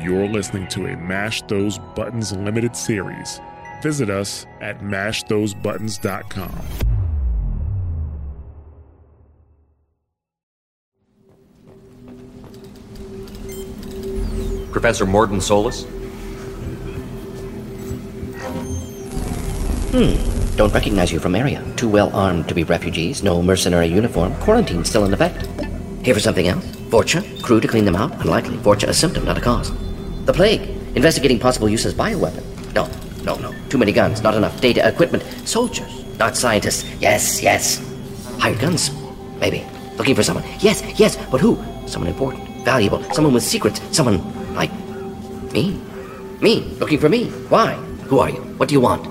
You're listening to a Mash Those Buttons limited series. Visit us at mashthosebuttons.com. Professor Mordin Solus? Hmm. Don't recognize you from area. Too well armed to be refugees. No mercenary uniform. Quarantine still in effect. Here for something else? Vorcha? Crew to clean them out? Unlikely. Vorcha a symptom, not a cause. The plague. Investigating possible use as bioweapon. No, no, no. Too many guns. Not enough data, equipment. Soldiers, not scientists. Yes, yes. Hired guns. Maybe. Looking for someone. Yes, yes. But who? Someone important, valuable. Someone with secrets. Someone like me. Me. Looking for me. Why? Who are you? What do you want?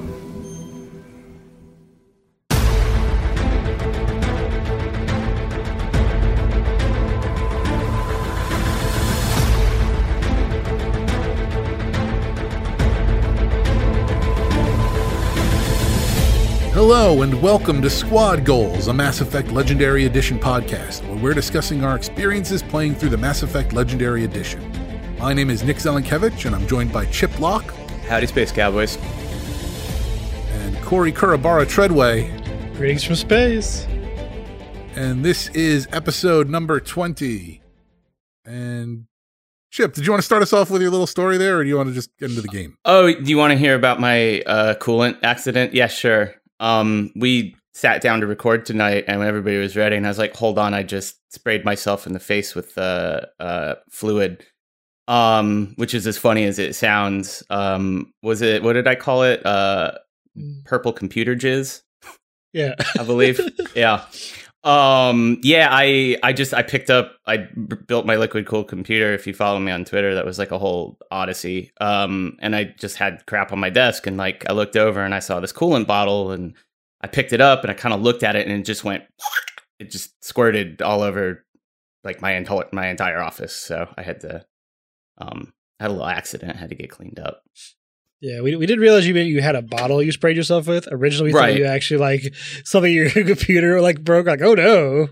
Hello, and welcome to Squad Goals, a Mass Effect Legendary Edition podcast, where we're discussing our experiences playing through the Mass Effect Legendary Edition. My name is Nick Zelenkevich, and I'm joined by Chip Locke Howdy, Space Cowboys. and Corey Kurabara Treadway, Greetings from space. and this is episode number 20. And Chip, did you want to start us off with your little story there, or do you want to just get into the game? Oh, do you want to hear about my uh, coolant accident? Yeah, sure. Um, we sat down to record tonight, and everybody was ready, and I was like, "Hold on, I just sprayed myself in the face with uh, uh, fluid." Um, which is as funny as it sounds. Um, was it? What did I call it? Uh, purple computer jizz. Yeah. I believe. yeah. Um yeah, I I just I picked up I built my liquid cooled computer if you follow me on Twitter that was like a whole odyssey. Um and I just had crap on my desk and like I looked over and I saw this coolant bottle and I picked it up and I kind of looked at it and it just went it just squirted all over like my entire my entire office. So I had to um I had a little accident, had to get cleaned up. Yeah, we, we didn't realize you you had a bottle you sprayed yourself with. Originally, we Right. thought you actually like something your computer like broke. Like, oh no!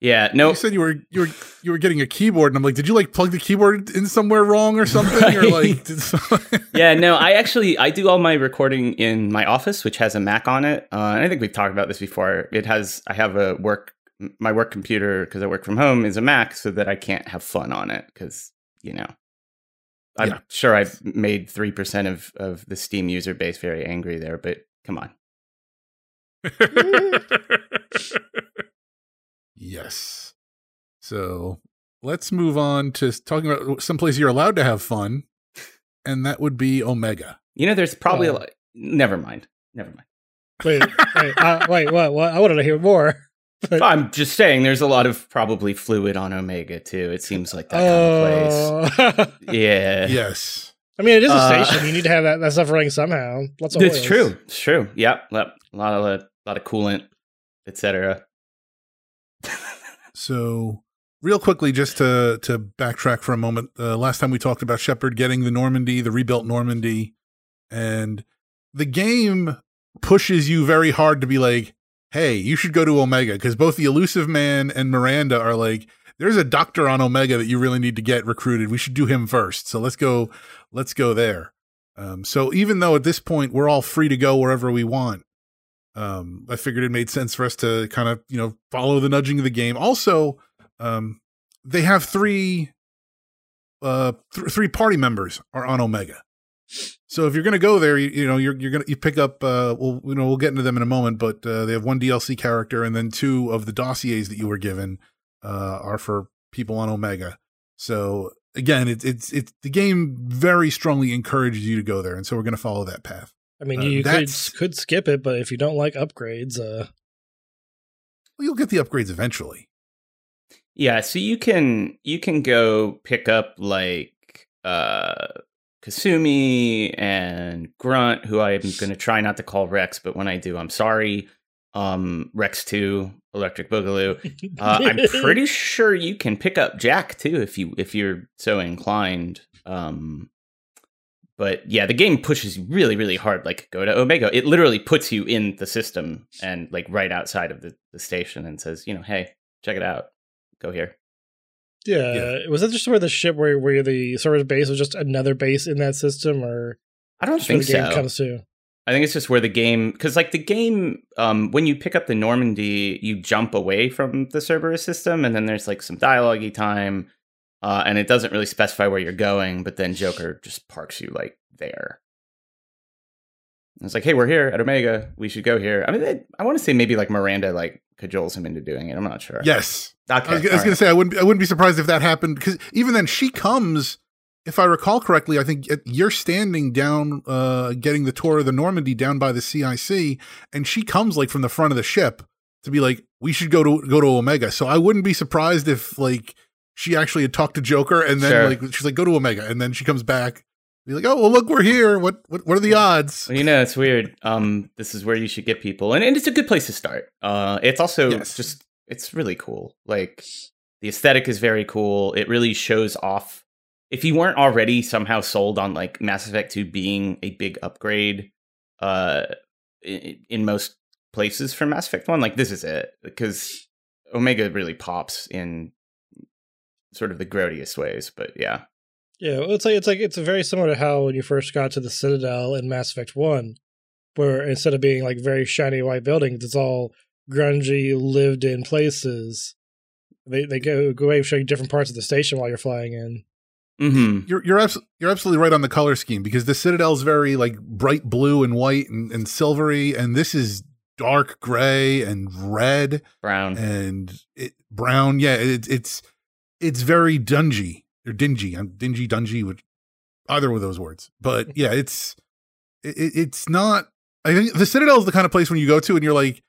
Yeah, no You said you were you were you were getting a keyboard, and I'm like, did you like plug the keyboard in somewhere wrong or something, or like? Did some- yeah, no, I actually I do all my recording in my office, which has a Mac on it. Uh, and I think we've talked about this before. It has I have a work my work computer because I work from home is a Mac, so that I can't have fun on it because you know I'm Yeah. sure I've made three percent of of the Steam user base very angry there, but come on. yes. So let's move on to talking about someplace you're allowed to have fun, and that would be Omega. You know, there's probably a Oh. lot. Never mind. Never mind. Wait, wait, uh, wait, what? What? I wanted to hear more. But- I'm just saying, there's a lot of probably fluid on Omega too. It seems like that kind of place. Yeah. Yes. I mean, it is a Uh, station. You need to have that, that stuff running somehow. Lots of It's oils. true. It's true. Yep. Yep. A lot of a lot of coolant, etc. So real quickly, just to to backtrack for a moment. Uh, last time we talked about Shepard getting the Normandy, the rebuilt Normandy, and the game pushes you very hard to be like, "Hey, you should go to Omega," because both the Illusive Man and Miranda are like, "There's a doctor on Omega that you really need to get recruited. We should do him first. So let's go, let's go there." Um, so even though at this point we're all free to go wherever we want, um, I figured it made sense for us to kind of you know follow the nudging of the game. Also, um, they have three uh th- three party members are on Omega. So if you're going to go there, you, you know you're you're going to you pick up. Uh, well, you know we'll get into them in a moment, but uh, they have one DLC character, and then two of the dossiers that you were given uh, are for people on Omega. So again, it's it's it's the game very strongly encourages you to go there, and so we're going to follow that path. I mean, Uh, you could could skip it, but if you don't like upgrades, uh, Well, you'll get the upgrades eventually. Yeah. So you can you can go pick up like uh Kasumi and Grunt, who I'm going to try not to call Rex, but when I do, I'm sorry. Um, Rex Two, Electric Boogaloo. Uh, I'm pretty sure you can pick up Jack too if you if you're so inclined. Um, but yeah, the game pushes you really really hard. Like go to Omega, it literally puts you in the system and like right outside of the, the station and says, you know, hey, check it out, go here. Yeah. Was that just where the ship where where the Cerberus base was just another base in that system, or I don't think the game so. comes to? I think it's just where the game, because like the game, um, when you pick up the Normandy, you jump away from the Cerberus system, and then there's like some dialogue time, uh, and it doesn't really specify where you're going, but then Joker just parks you like there. It's like, hey, we're here at Omega. We should go here. I mean, they, I want to say maybe like Miranda like cajoles him into doing it. I'm not sure. Yes. Okay. I was, I was going to say I wouldn't be, I wouldn't be surprised if that happened because even then she comes, if I recall correctly, I think you're standing down, uh, getting the tour of the Normandy down by the CIC, and she comes like from the front of the ship to be like, we should go to go to Omega. So I wouldn't be surprised if like she actually had talked to Joker and then Sure. like she's like, go to Omega, and then she comes back, be like, oh well, look, we're here. What what what are the odds? Well, you know, it's weird. Um, this is where you should get people, and, and it's a good place to start. Uh, it's also Yes. just it's really cool. Like the aesthetic is very cool. It really shows off. If you weren't already somehow sold on like Mass Effect Two being a big upgrade, uh, in, in most places from Mass Effect One, like this is it because Omega really pops in sort of the grodiest ways. But yeah, Yeah, it's like it's like it's very similar to how when you first got to the Citadel in Mass Effect One, where instead of being like very shiny white buildings, it's all grungy, lived in places. They they go go away and show you different parts of the station while you're flying in. mm-hmm. You're you're abs- you're absolutely right on the color scheme because the Citadel's very like bright blue and white and, and silvery, and this is dark gray and red Brown. and it, brown. Yeah, it, it's it's very dungy or dingy. I'm dingy, dungy, which either of those words. But yeah, it's it, it's not. I think the Citadel is the kind of place when you go to and you're like,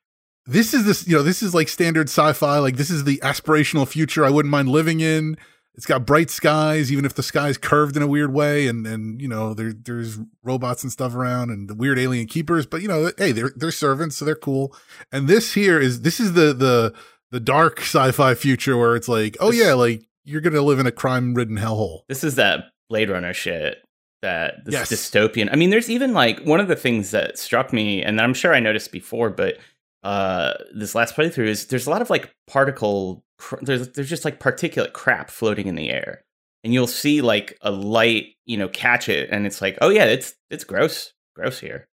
this is this you know this is like standard sci-fi. Like this is the aspirational future I wouldn't mind living in. It's got bright skies, even if the sky's curved in a weird way, and and you know there there's robots and stuff around and the weird alien keepers. But you know, hey, they're they're servants, so they're cool. And this here is this is the the the dark sci-fi future where it's like, oh yeah, like you're gonna live in a crime-ridden hellhole. This is that Blade Runner shit. That this Yes. dystopian. I mean, there's even like one of the things that struck me, and I'm sure I noticed before, but uh this last playthrough is there's a lot of like particle. Cr- there's there's just like particulate crap floating in the air, and you'll see like a light, you know, catch it, and it's like, oh yeah, it's it's gross, gross here.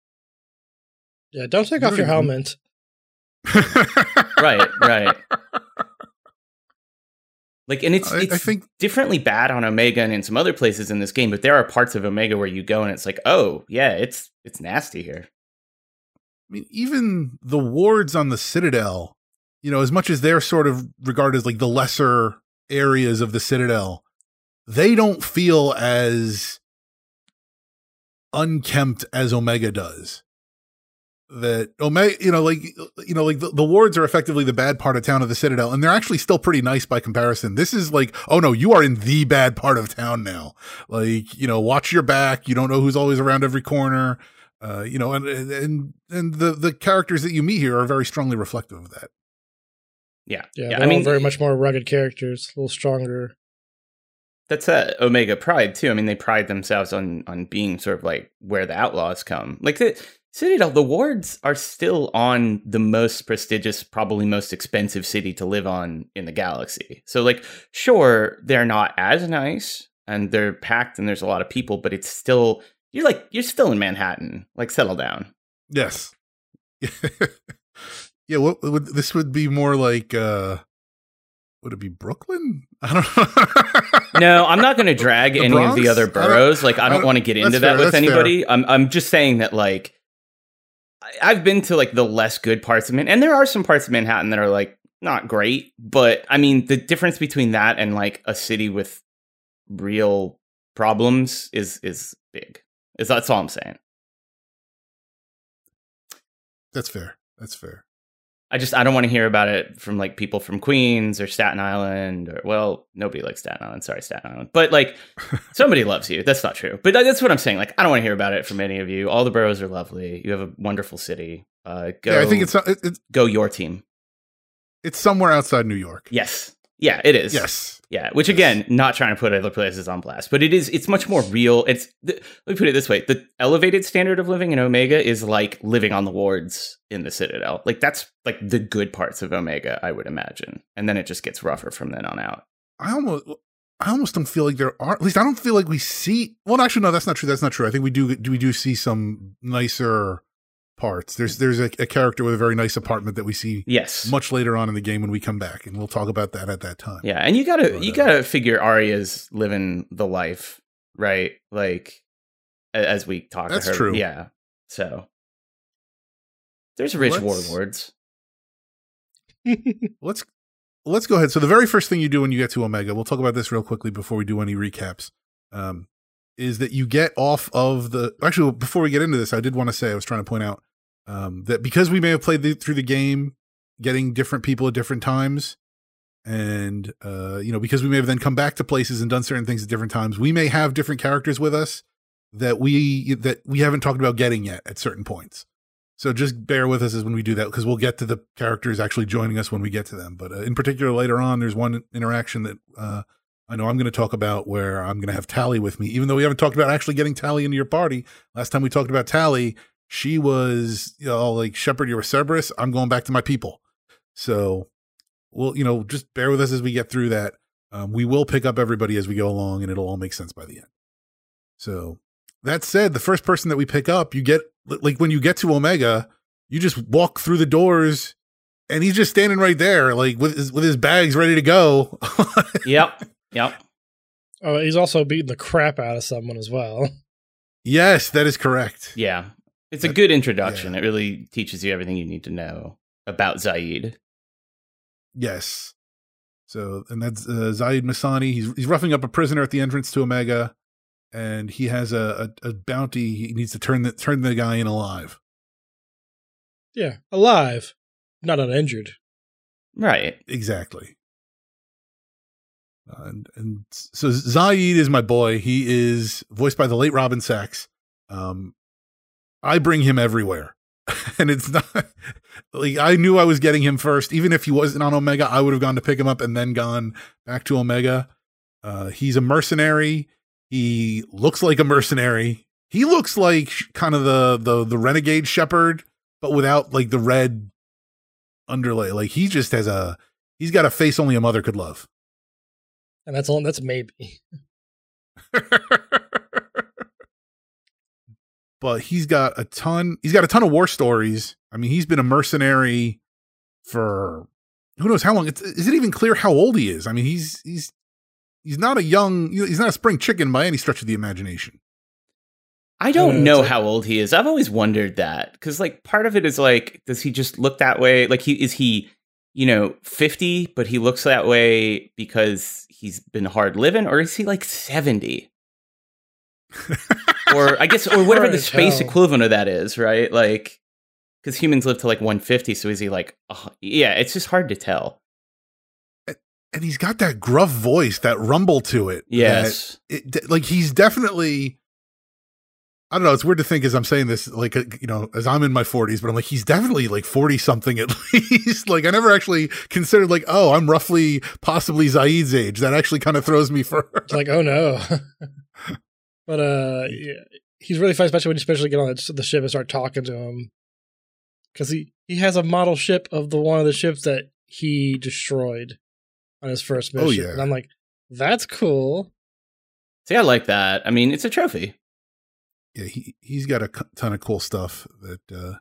Yeah, don't take off your helmet. Right, right. Like, and it's I- I it's think- differently bad on Omega and in some other places in this game, but there are parts of Omega where you go and it's like, oh yeah, it's it's nasty here. I mean, even the wards on the Citadel, you know, as much as they're sort of regarded as like the lesser areas of the Citadel, they don't feel as unkempt as Omega does. That Omega, you know, like you know, like the, the wards are effectively the bad part of town of the Citadel, and they're actually still pretty nice by comparison. This is like, oh no, you are in the bad part of town now. Like, you know, watch your back. You don't know who's always around every corner uh, you know, and and and the the characters that you meet here are very strongly reflective of that. Yeah, Yeah, yeah. they're I mean, very much more rugged characters, a little stronger. that's uh, Omega Pride too. I mean, they pride themselves on on being sort of like where the outlaws come. Like the Citadel, the wards are still on the most prestigious, probably most expensive city to live on in the galaxy. So, like, sure, they're not as nice and they're packed and there's a lot of people, but it's still you're like you're still in Manhattan. Like, settle down. Yes. yeah. What would this would be more like? uh Would it be Brooklyn? I don't know. No, I'm not going to drag The any of the other boroughs. Like, I don't don't- want to get into fair, that with that's fair. anybody. I'm, I'm just saying that, like, I've been to like the less good parts of Manhattan, and there are some parts of Manhattan that are like not great. But I mean, the difference between that and like a city with real problems is is big. Is that's all I'm saying. That's fair. That's fair. I just I don't want to hear about it from like people from Queens or Staten Island or well nobody likes Staten Island sorry Staten Island but like somebody loves you. That's not true but that's what I'm saying like I don't want to hear about it from any of you. All the boroughs are lovely. You have a wonderful city. Uh go yeah, I think it's it, it's go your team. It's somewhere outside New York. yes yeah it is Yes. yeah which again not trying to put other places on blast but it is it's much more real it's the, let me put it this way the elevated standard of living in Omega is like living on the wards in the Citadel like that's like the good parts of Omega I would imagine and then it just gets rougher from then on out I almost I almost don't feel like there are. At least I don't feel like we see. Well, actually, no, that's not true. That's not true. I think we do. do. We do see some nicer parts. There's there's a, a character with a very nice apartment that we see Yes. much later on in the game when we come back, and we'll talk about that at that time. Yeah, and you gotta But, you uh, gotta figure Aria's living the life, right? Like as we talk That's to her. true. Yeah. So there's rich Let's- warlords. Let's let's go ahead. So the very first thing you do when you get to Omega, we'll talk about this real quickly before we do any recaps. Um, is that you get off of the actually before we get into this, I did want to say I was trying to point out um, that because we may have played the, through the game, getting different people at different times, and uh, you know because we may have then come back to places and done certain things at different times, we may have different characters with us that we that we haven't talked about getting yet at certain points. So just bear with us as when we do that because we'll get to the characters actually joining us when we get to them. But uh, in particular, later on, there's one interaction that uh, I know I'm going to talk about where I'm going to have Tali with me, even though we haven't talked about actually getting Tali into your party. Last time we talked about Tali, she was you know like Shepard, you're Cerberus. I'm going back to my people. So we'll you know just bear with us as we get through that. Um, we will pick up everybody as we go along, and it'll all make sense by the end. So that said, the first person that we pick up, you get like when you get to Omega, you just walk through the doors and he's just standing right there, like with his, with his bags ready to go. Yep. Yep. Oh, he's also beating the crap out of someone as well. yes, that is correct. Yeah. It's a good introduction. yeah. It really teaches you everything you need to know about Zaeed. Yes. So, and that's uh, Zaeed Massani. He's he's roughing up a prisoner at the entrance to Omega, and he has a, a, a bounty. He needs to turn the turn the guy in alive. Yeah, alive, not uninjured. Right. Exactly. Uh, and and so Zaeed is my boy. He is voiced by the late Robin Sachs. Um, I bring him everywhere, and it's not like I knew I was getting him first. Even if he wasn't on Omega, I would have gone to pick him up and then gone back to Omega. Uh, he's a mercenary. He looks like a mercenary. He looks like kind of the the the renegade Shepard, but without like the red underlay. Like he just has a he's got a face only a mother could love. And that's all. That's maybe. but he's got a ton he's got a ton of war stories. I mean, he's been a mercenary for who knows how long. It's, is it even clear how old he is? I mean, he's he's he's not a young he's not a spring chicken by any stretch of the imagination. I don't Uh, know how old he is. I've always wondered that because, like, part of it is like, does he just look that way? Like, he is he, you know, fifty, but he looks that way because he's been hard living, or is he like seventy? or I guess, or whatever the space tell. equivalent of that is, right? Like, because humans live to like one fifty, so is he like, uh, yeah? It's just hard to tell. and he's got that gruff voice, that rumble to it. Yes, it, like he's definitely. I don't know. It's weird to think as I'm saying this, like uh, you know, as I'm in my 40s, but I'm like he's definitely like 40 something at least. like I never actually considered like, oh, I'm roughly possibly Zaeed's age. That actually kind of throws me for. It's like, oh no. but uh, yeah, he's really fun, especially when you especially get on the the ship and start talking to him, because he he has a model ship of the one of the ships that he destroyed on his first mission. Oh, yeah. and I'm like, that's cool. see, I like that. I mean, it's a trophy. yeah, he he's got a ton of cool stuff that uh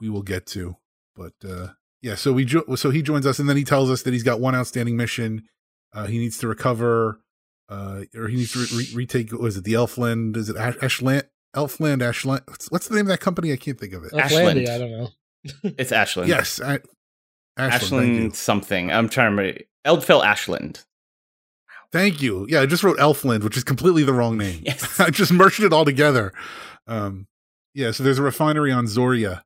we will get to. But uh yeah, so we jo- so he joins us and then he tells us that he's got one outstanding mission. Uh he needs to recover uh or he needs to re- re- retake what is it the Elfland is it Ash- Ashland Elfland Ashland what's, what's the name of that company? I can't think of it. Ashland. Ashlandia, I don't know. It's Ashland. yes, A- Ashland. Ashland, something. I'm trying to remember. Eldfell Ashland. Thank you. Yeah, I just wrote Elfland, which is completely the wrong name. Yes. I just merged it all together. Um, yeah, so there's a refinery on Zorya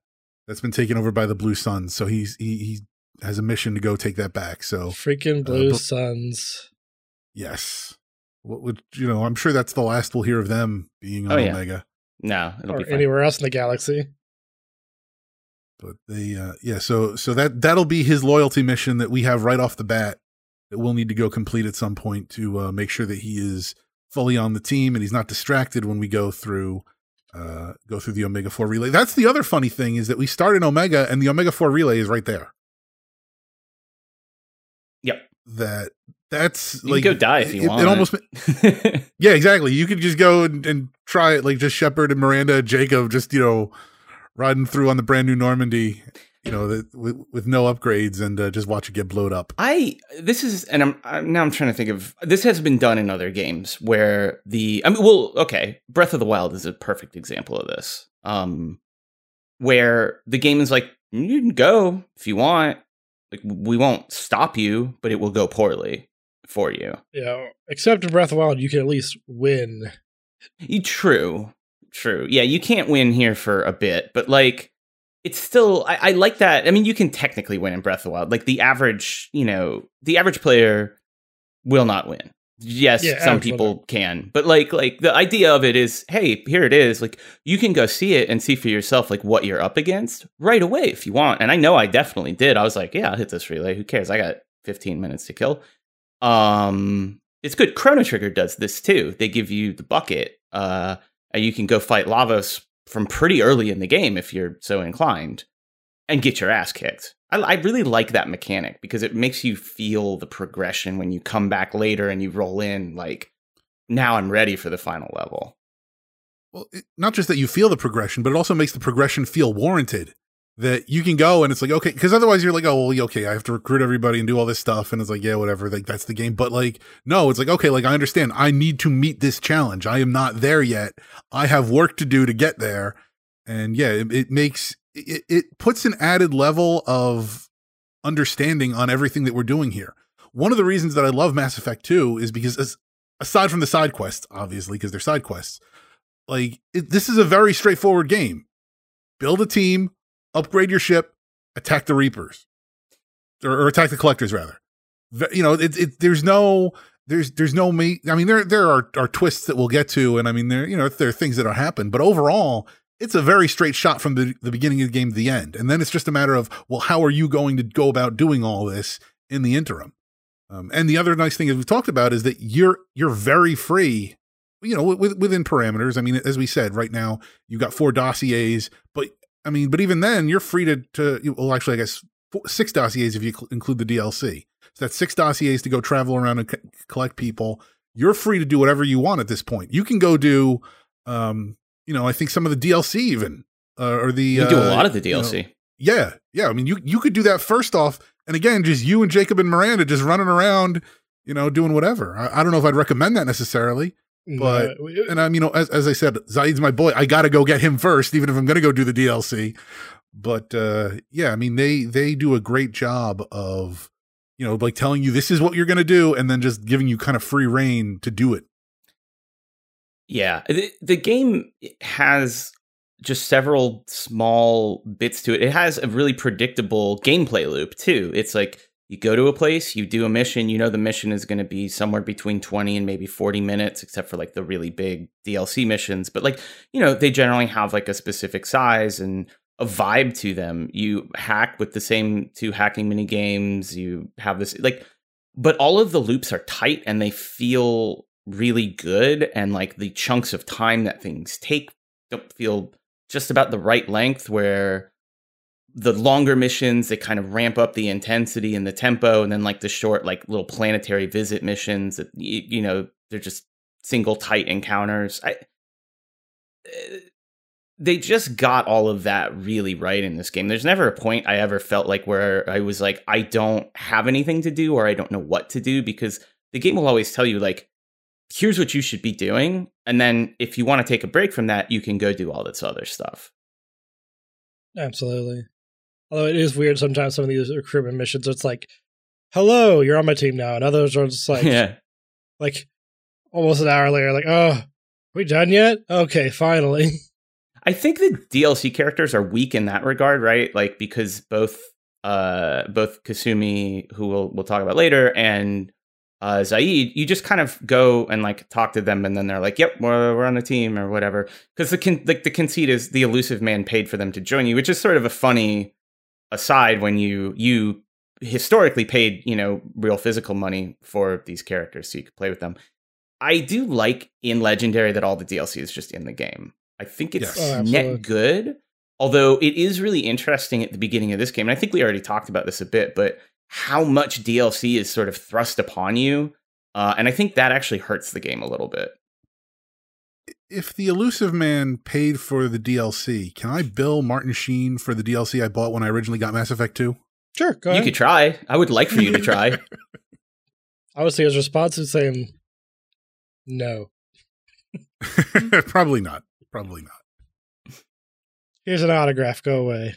that's been taken over by the Blue Suns. So he's he he has a mission to go take that back. So Freaking Blue but- Suns. yes, what would you know? I'm sure that's the last we'll hear of them being on Oh, yeah. Omega. No, it'll Or be fine. anywhere else in the galaxy. But they, uh, yeah. So so that that'll be his loyalty mission that we have right off the bat that we'll need to go complete at some point to uh, make sure that he is fully on the team and he's not distracted when we go through uh go through the omega 4 relay that's the other funny thing is that we start in omega and the omega 4 relay is right there Yep. That that's You like can go die if you it, want. It almost yeah, exactly. You could just go and, and try it, like just Shepard and Miranda, Jacob, just you know, riding through on the brand new Normandy, you know, the, with with no upgrades, and uh, just watch it get blown up. I this is and I'm, I'm now I'm trying to think of this has been done in other games where the I mean well okay Breath of the Wild is a perfect example of this um where the game is like you can go if you want like we won't stop you but it will go poorly for you. Yeah, except in Breath of the Wild, you can at least win. You- true true. Yeah you can't win here for a bit but like it's still I, I like that i mean you can technically win in breath of the wild. Like the average you know the average player will not win yes Yeah, some people can. But like like the idea of it is hey here it is like you can go see it and see for yourself like what you're up against right away if you want. And i know i definitely did. I was like yeah i'll hit this relay. Who cares? I got 15 minutes to kill. Um it's good. Chrono trigger does this too. They give you the bucket uh and you can go fight lavos from pretty early in the game if you're so inclined and get your ass kicked I, I really like that mechanic because it makes you feel the progression when you come back later and you roll in like now i'm ready for the final level Well, it, not just that you feel the progression, but it also makes the progression feel warranted. That you can go and it's like okay, because otherwise you're like, oh well, okay, I have to recruit everybody and do all this stuff, and it's like, yeah, whatever, like that's the game. But like, no, it's like okay, like I understand, I need to meet this challenge. I am not there yet. I have work to do to get there, and yeah, it, it makes it, it puts an added level of understanding on everything that we're doing here. One of the reasons that I love Mass Effect 2 is because as, aside from the side quests, obviously, because they're side quests, like it, this is a very straightforward game. Build a team, upgrade your ship, attack the Reapers, or, or attack the Collectors rather. You know, it, it there's no there's there's no me. I mean, there there are are twists that we'll get to, and I mean there you know there are things that are happen, but overall. It's a very straight shot from the, the beginning of the game to the end. And then it's just a matter of, well, how are you going to go about doing all this in the interim? Um, and the other nice thing as we've talked about is that you're you're very free, you know, with, within parameters. I mean, as we said, right now you've got four dossiers, but I mean, but even then you're free to to well, actually, I guess four, six dossiers if you cl- include the DLC. So that's six dossiers to go travel around and c- collect people. You're free to do whatever you want at this point. You can go do, um, you know, I think some of the DLC even, uh, or the you can do a uh, lot of the you know, dlc yeah, yeah. I mean, you you could do that first off, and again, just you and Jacob and Miranda just running around, you know, doing whatever. I, I don't know if I'd recommend that necessarily. But- No, And I'm, you know, as as I said, Zaeed's my boy. I got to go get him first, even if I'm going to go do the DLC. But uh yeah, I mean, they they do a great job of, you know, like telling you this is what you're going to do, and then just giving you kind of free reign to do it. Yeah, the, the game has just several small bits to it. It has a really predictable gameplay loop too. It's like you go to a place, you do a mission, you know the mission is going to be somewhere between 20 and maybe 40 minutes except for like the really big DLC missions, but like, you know, they generally have like a specific size and a vibe to them. You hack with the same two hacking mini games, you have this like but all of the loops are tight and they feel really good and like the chunks of time that things take don't feel just about the right length where the longer missions they kind of ramp up the intensity and the tempo and then like the short like little planetary visit missions that you, know they're just single tight encounters. I uh, they just got all of that really right in this game. There's never a point i ever felt like where i was like i don't have anything to do or i don't know what to do because the game will always tell you like here's what you should be doing and then if you want to take a break from that you can go do all this other stuff Absolutely. Although it is weird sometimes some of these recruitment missions, it's like, hello, you're on my team now. And others are just like, yeah like almost an hour later, like, oh, we done yet? Okay, finally. I think the DLC characters are weak in that regard, right? Like because both uh both Kasumi, who we'll we'll talk about later, and uh Zaeed, you just kind of go and like talk to them, and then they're like, "Yep, we're we're on the team" or whatever. Because the con- like the conceit is the illusive man paid for them to join you, which is sort of a funny aside when you you historically paid you know real physical money for these characters so you could play with them. I do like in Legendary that all the DLC is just in the game. I think it's Yes. Oh, net good. Although it is really interesting at the beginning of this game, and I think we already talked about this a bit, but how much DLC is sort of thrust upon you. Uh, and I think that actually hurts the game a little bit. If the illusive man paid for the DLC, can I bill Martin Sheen for the DLC I bought when I originally got Mass Effect 2? Sure, go You could try. I would like for you to try. I would see his response is saying no. Probably not. Probably not. Here's an autograph. Go away.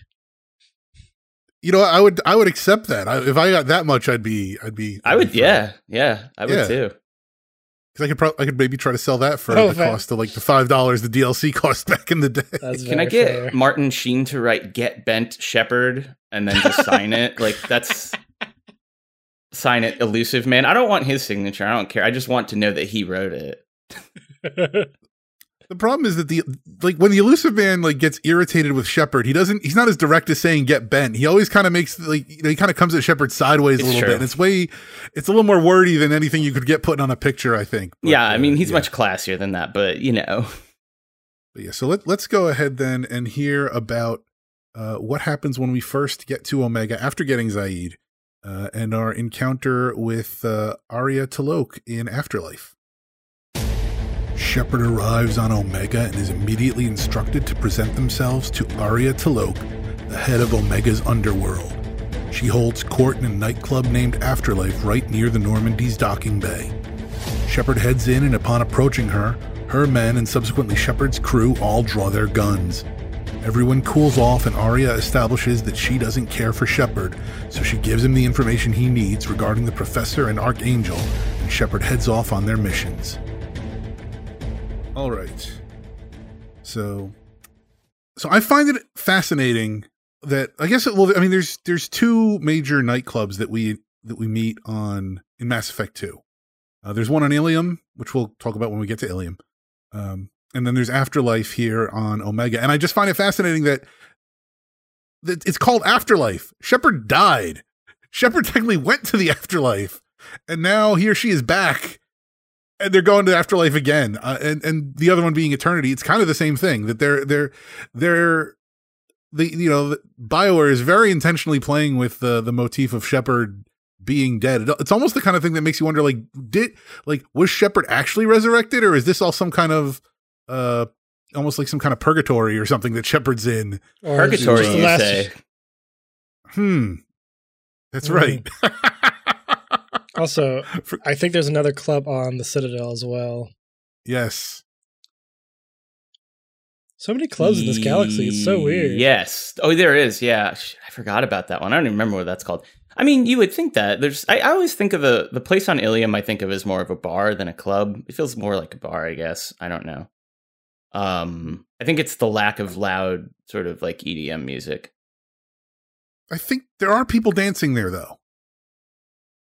You know, I would I would accept that. I, if I got that much, I'd be I'd be. I would, yeah, yeah, I would Yeah. too. because I could pro- I could maybe try to sell that for Oh, the fa- cost of like the five dollars the DLC cost back in the day. That's Can I get fair. Martin Sheen to write "Get Bent Shepard" and then just sign it? Like that's sign it, illusive man. I don't want his signature. I don't care. I just want to know that he wrote it. The problem is that the like when the illusive man like gets irritated with Shepard, he doesn't. He's not as direct as saying "get bent." He always kind of makes like you know, he kind of comes at Shepard sideways a little true. bit. And it's way, it's a little more wordy than anything you could get put on a picture. I think. But, yeah, I uh, mean he's yeah. much classier than that, but you know, But yeah, so let, let's go ahead then and hear about uh, what happens when we first get to Omega after getting Zaeed uh, and our encounter with uh, Aria T'Loak in Afterlife. Shepard arrives on Omega and is immediately instructed to present themselves to Aria T'Loak, the head of Omega's underworld. She holds court in a nightclub named Afterlife right near the Normandy's docking bay. Shepard heads in, and upon approaching her, her men and subsequently Shepard's crew all draw their guns. Everyone cools off, and Aria establishes that she doesn't care for Shepard, so she gives him the information he needs regarding the Professor and Archangel, and Shepard heads off on their missions. All right. So, so I find it fascinating that I guess it, well, I mean, there's there's two major nightclubs that we that we meet on in Mass Effect Two. Uh, there's one on Ilium, which we'll talk about when we get to Ilium. Um, and then there's Afterlife here on Omega. And I just find it fascinating that, that it's called Afterlife. Shepard died. Shepard technically went to the afterlife, and now he or she is back, and they're going to Afterlife again. Uh, and and the other one being Eternity. It's kind of the same thing that they're they're they're the you know Bioware is very intentionally playing with the the motif of Shepard being dead. It's almost the kind of thing that makes you wonder, like, did like was Shepard actually resurrected, or is this all some kind of uh almost like some kind of purgatory or something that Shepard's in? Or is purgatory. the You last- say? Hmm. That's Hmm. right. Also, For- I think there's another club on the Citadel as well. yes. So many clubs in this galaxy. It's so weird. Yes. Oh, there is. Yeah, I forgot about that one. I don't even remember what that's called. I mean, you would think that there's. I, I always think of the the place on Ilium. I think of as more of a bar than a club. It feels more like a bar. I guess. I don't know. Um, I think it's the lack of loud sort of like EDM music. I think there are people dancing there though.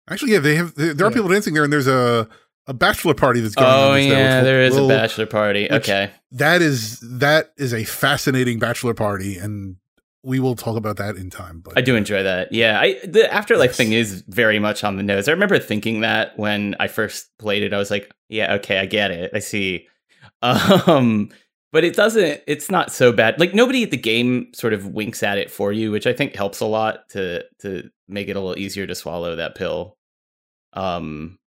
Actually, yeah, they have. There, are Yeah. people dancing there, and there's a a bachelor party that's going on. Oh there, which yeah, there is a bachelor party. okay. That is that is a fascinating bachelor party, and we will talk about that in time. But I do enjoy that. Yeah, I the afterlife Yes. thing is very much on the nose. I remember thinking that when I first played it. I was like, yeah, okay, I get it. I see. Um but it doesn't it's not so bad. Like nobody at the game sort of winks at it for you, which I think helps a lot to to make it a little easier to swallow that pill. Um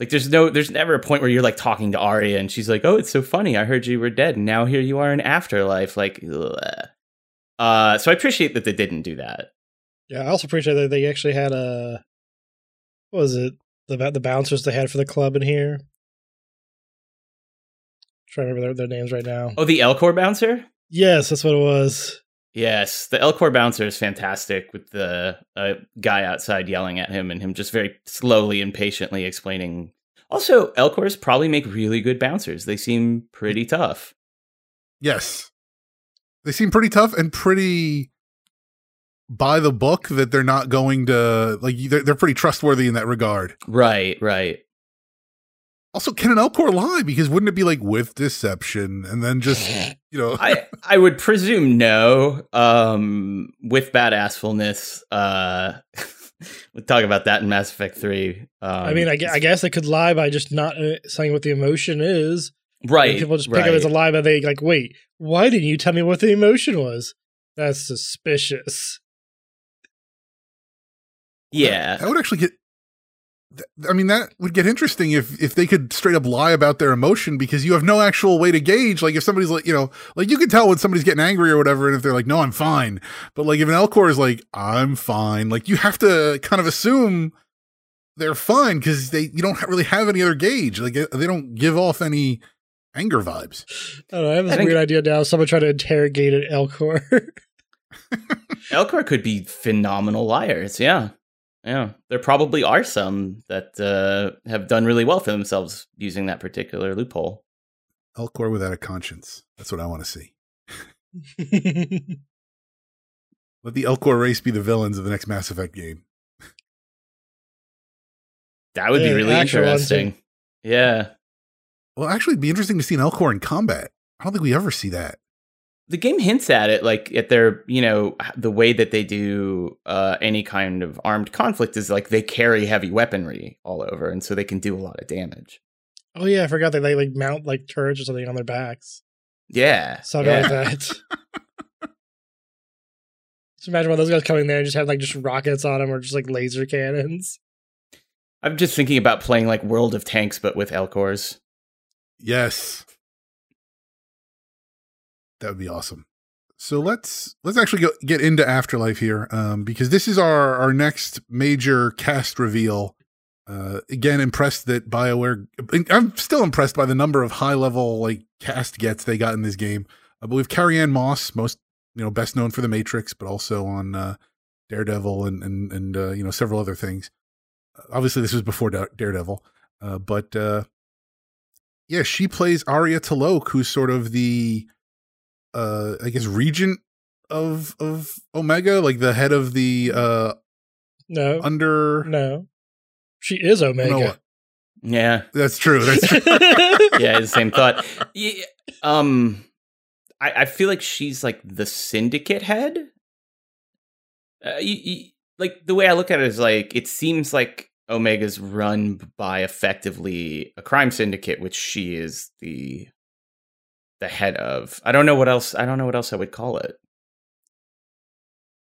like there's no there's never a point where you're like talking to Aria and she's like, "Oh, it's so funny. I heard you were dead and now here you are in afterlife." Like ugh. Uh, so I appreciate that they didn't do that. Yeah, I also appreciate that they actually had a what was it the the bouncers they had for the club in here. trying to remember their, their names right now. Oh, the Elcor bouncer? Yes, that's what it was. Yes, the Elcor bouncer is fantastic with the uh, guy outside yelling at him and him just very slowly and patiently explaining. Also, Elcors probably make really good bouncers. They seem pretty tough. yes, they seem pretty tough and pretty by the book. That they're not going to like. They're, they're pretty trustworthy in that regard. Right, right. Also, can an Elcor lie? Because wouldn't it be like with deception and then just you know? I I would presume no. Um, with badassfulness. Uh, we'll talk about that in Mass Effect Three. Um, I mean, I, gue- I guess they could lie by just not uh, saying what the emotion is. right. And people just pick right. it as a lie, but they like, wait, why didn't you tell me what the emotion was? That's suspicious. Yeah. That would actually get. Th- I mean, that would get interesting if if they could straight up lie about their emotion because you have no actual way to gauge. Like if somebody's like, you know, like you can tell when somebody's getting angry or whatever, and if they're like, "No, I'm fine," but like if an Elcor is like, "I'm fine," like you have to kind of assume they're fine because they you don't really have any other gauge. Like they don't give off any anger vibes. I don't know. I have this I think- weird idea now. Someone trying to interrogate an Elcor. Elcor could be phenomenal liars. Yeah. Yeah. There probably are some that uh, have done really well for themselves using that particular loophole. Elcor without a conscience. That's what I want to see. Let the Elcor race be the villains of the next Mass Effect game. That would Yeah, be really actual ones, interesting. Yeah. Well, actually, it'd be interesting to see an Elcor in combat. I don't think we ever see that. The game hints at it like at their you know the way that they do uh, any kind of armed conflict is like they carry heavy weaponry all over and so they can do a lot of damage oh yeah, I forgot that they like mount like turrets or something on their backs. yeah Something yeah. like that. Just imagine one of those guys coming there and just have like just rockets on them or just like laser cannons. i'm just thinking about playing like world of tanks but with elcors Yes. That would be awesome. So let's let's actually go, get into Afterlife here, um, because this is our our next major cast reveal. Uh, again, impressed that Bioware. I'm still impressed by the number of high level like cast gets they got in this game. I believe Carrie Anne Moss, most you know, best known for The Matrix, but also on uh, Daredevil and and and uh, you know several other things. Obviously, this was before Daredevil, uh, but uh, yeah, she plays Aria T'Loak, who's sort of the uh I guess regent of of Omega, like the head of the uh No, under no, she is No, Omega. yeah that's true. That's true. yeah the same thought yeah, um I, I feel like she's like the syndicate head uh, you, you, like the way i look at it is like it seems like omega's run by effectively a crime syndicate which she is the the head of i don't know what else i don't know what else i would call it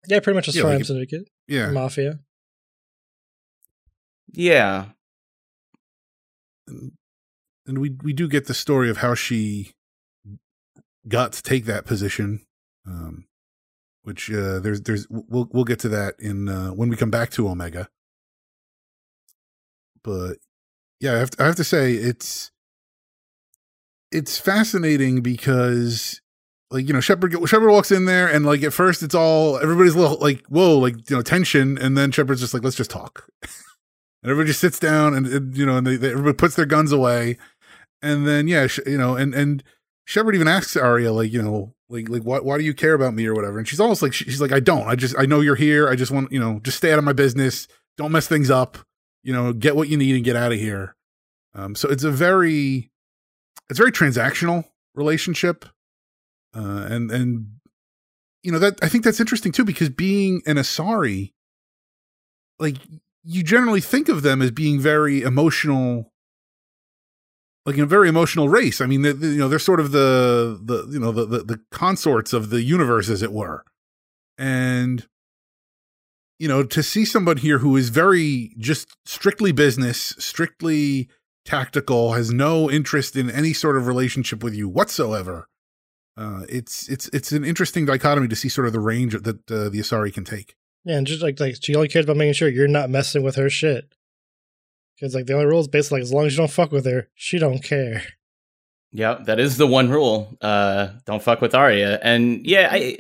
yeah, pretty much a Yeah, crime like- syndicate, yeah. mafia. yeah And we we do get the story of how she got to take that position. Um which uh there's there's we'll we'll get to that in uh when we come back to Omega. But yeah, I have to, I have to say it's it's fascinating because like you know Shepard Shepard walks in there and like at first it's all everybody's little like whoa like you know tension and then Shepard's just like let's just talk. And everybody just sits down and, and, you know and they, they everybody puts their guns away. And then yeah you know and and Shepard even asks Aria like you know like like why why do you care about me or whatever? And she's almost like she's like I don't. I just I know you're here. I just want you know just stay out of my business. Don't mess things up. You know get what you need and get out of here. Um so it's a very it's a very transactional relationship uh and and you know that I think that's interesting too because being an Asari like you generally think of them as being very emotional like in a very emotional race. I mean they- you know they're sort of the the you know the, the the consorts of the universe as it were. And you know to see someone here who is very just strictly business strictly tactical has no interest in any sort of relationship with you whatsoever uh it's it's it's an interesting dichotomy to see sort of the range that uh, the asari can take Yeah, and just like like she only cares about making sure you're not messing with her shit. Because like the only rule is basically like as long as you don't fuck with her, she don't care. Yeah, that is the one rule. Uh, don't fuck with Aria. And yeah, I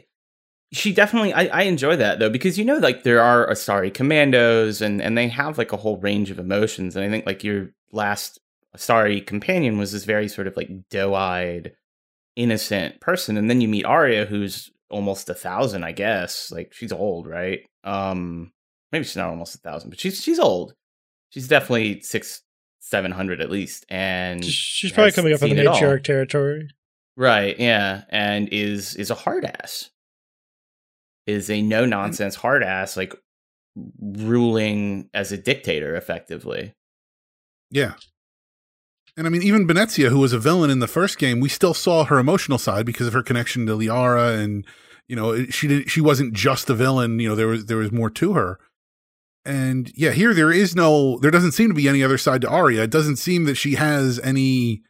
she definitely I, I enjoy that though because you know like there are Asari commandos and and they have like a whole range of emotions and I think like your last Asari companion was this very sort of like doe-eyed innocent person and then you meet Aria who's almost a thousand I guess like she's old right um maybe she's not almost a thousand but she's she's old she's definitely six seven hundred at least and She's probably coming up in the matriarch territory. Right, yeah, and is is a hard ass. Is a no mm. nonsense hard ass like ruling as a dictator effectively. Yeah. And I mean, even Benezia, who was a villain in the first game, we still saw her emotional side because of her connection to Liara, and you know, she didn't. She wasn't just a villain. You know, there was there was more to her. And yeah, here there is no, there doesn't seem to be any other side to Aria. It doesn't seem that she has any,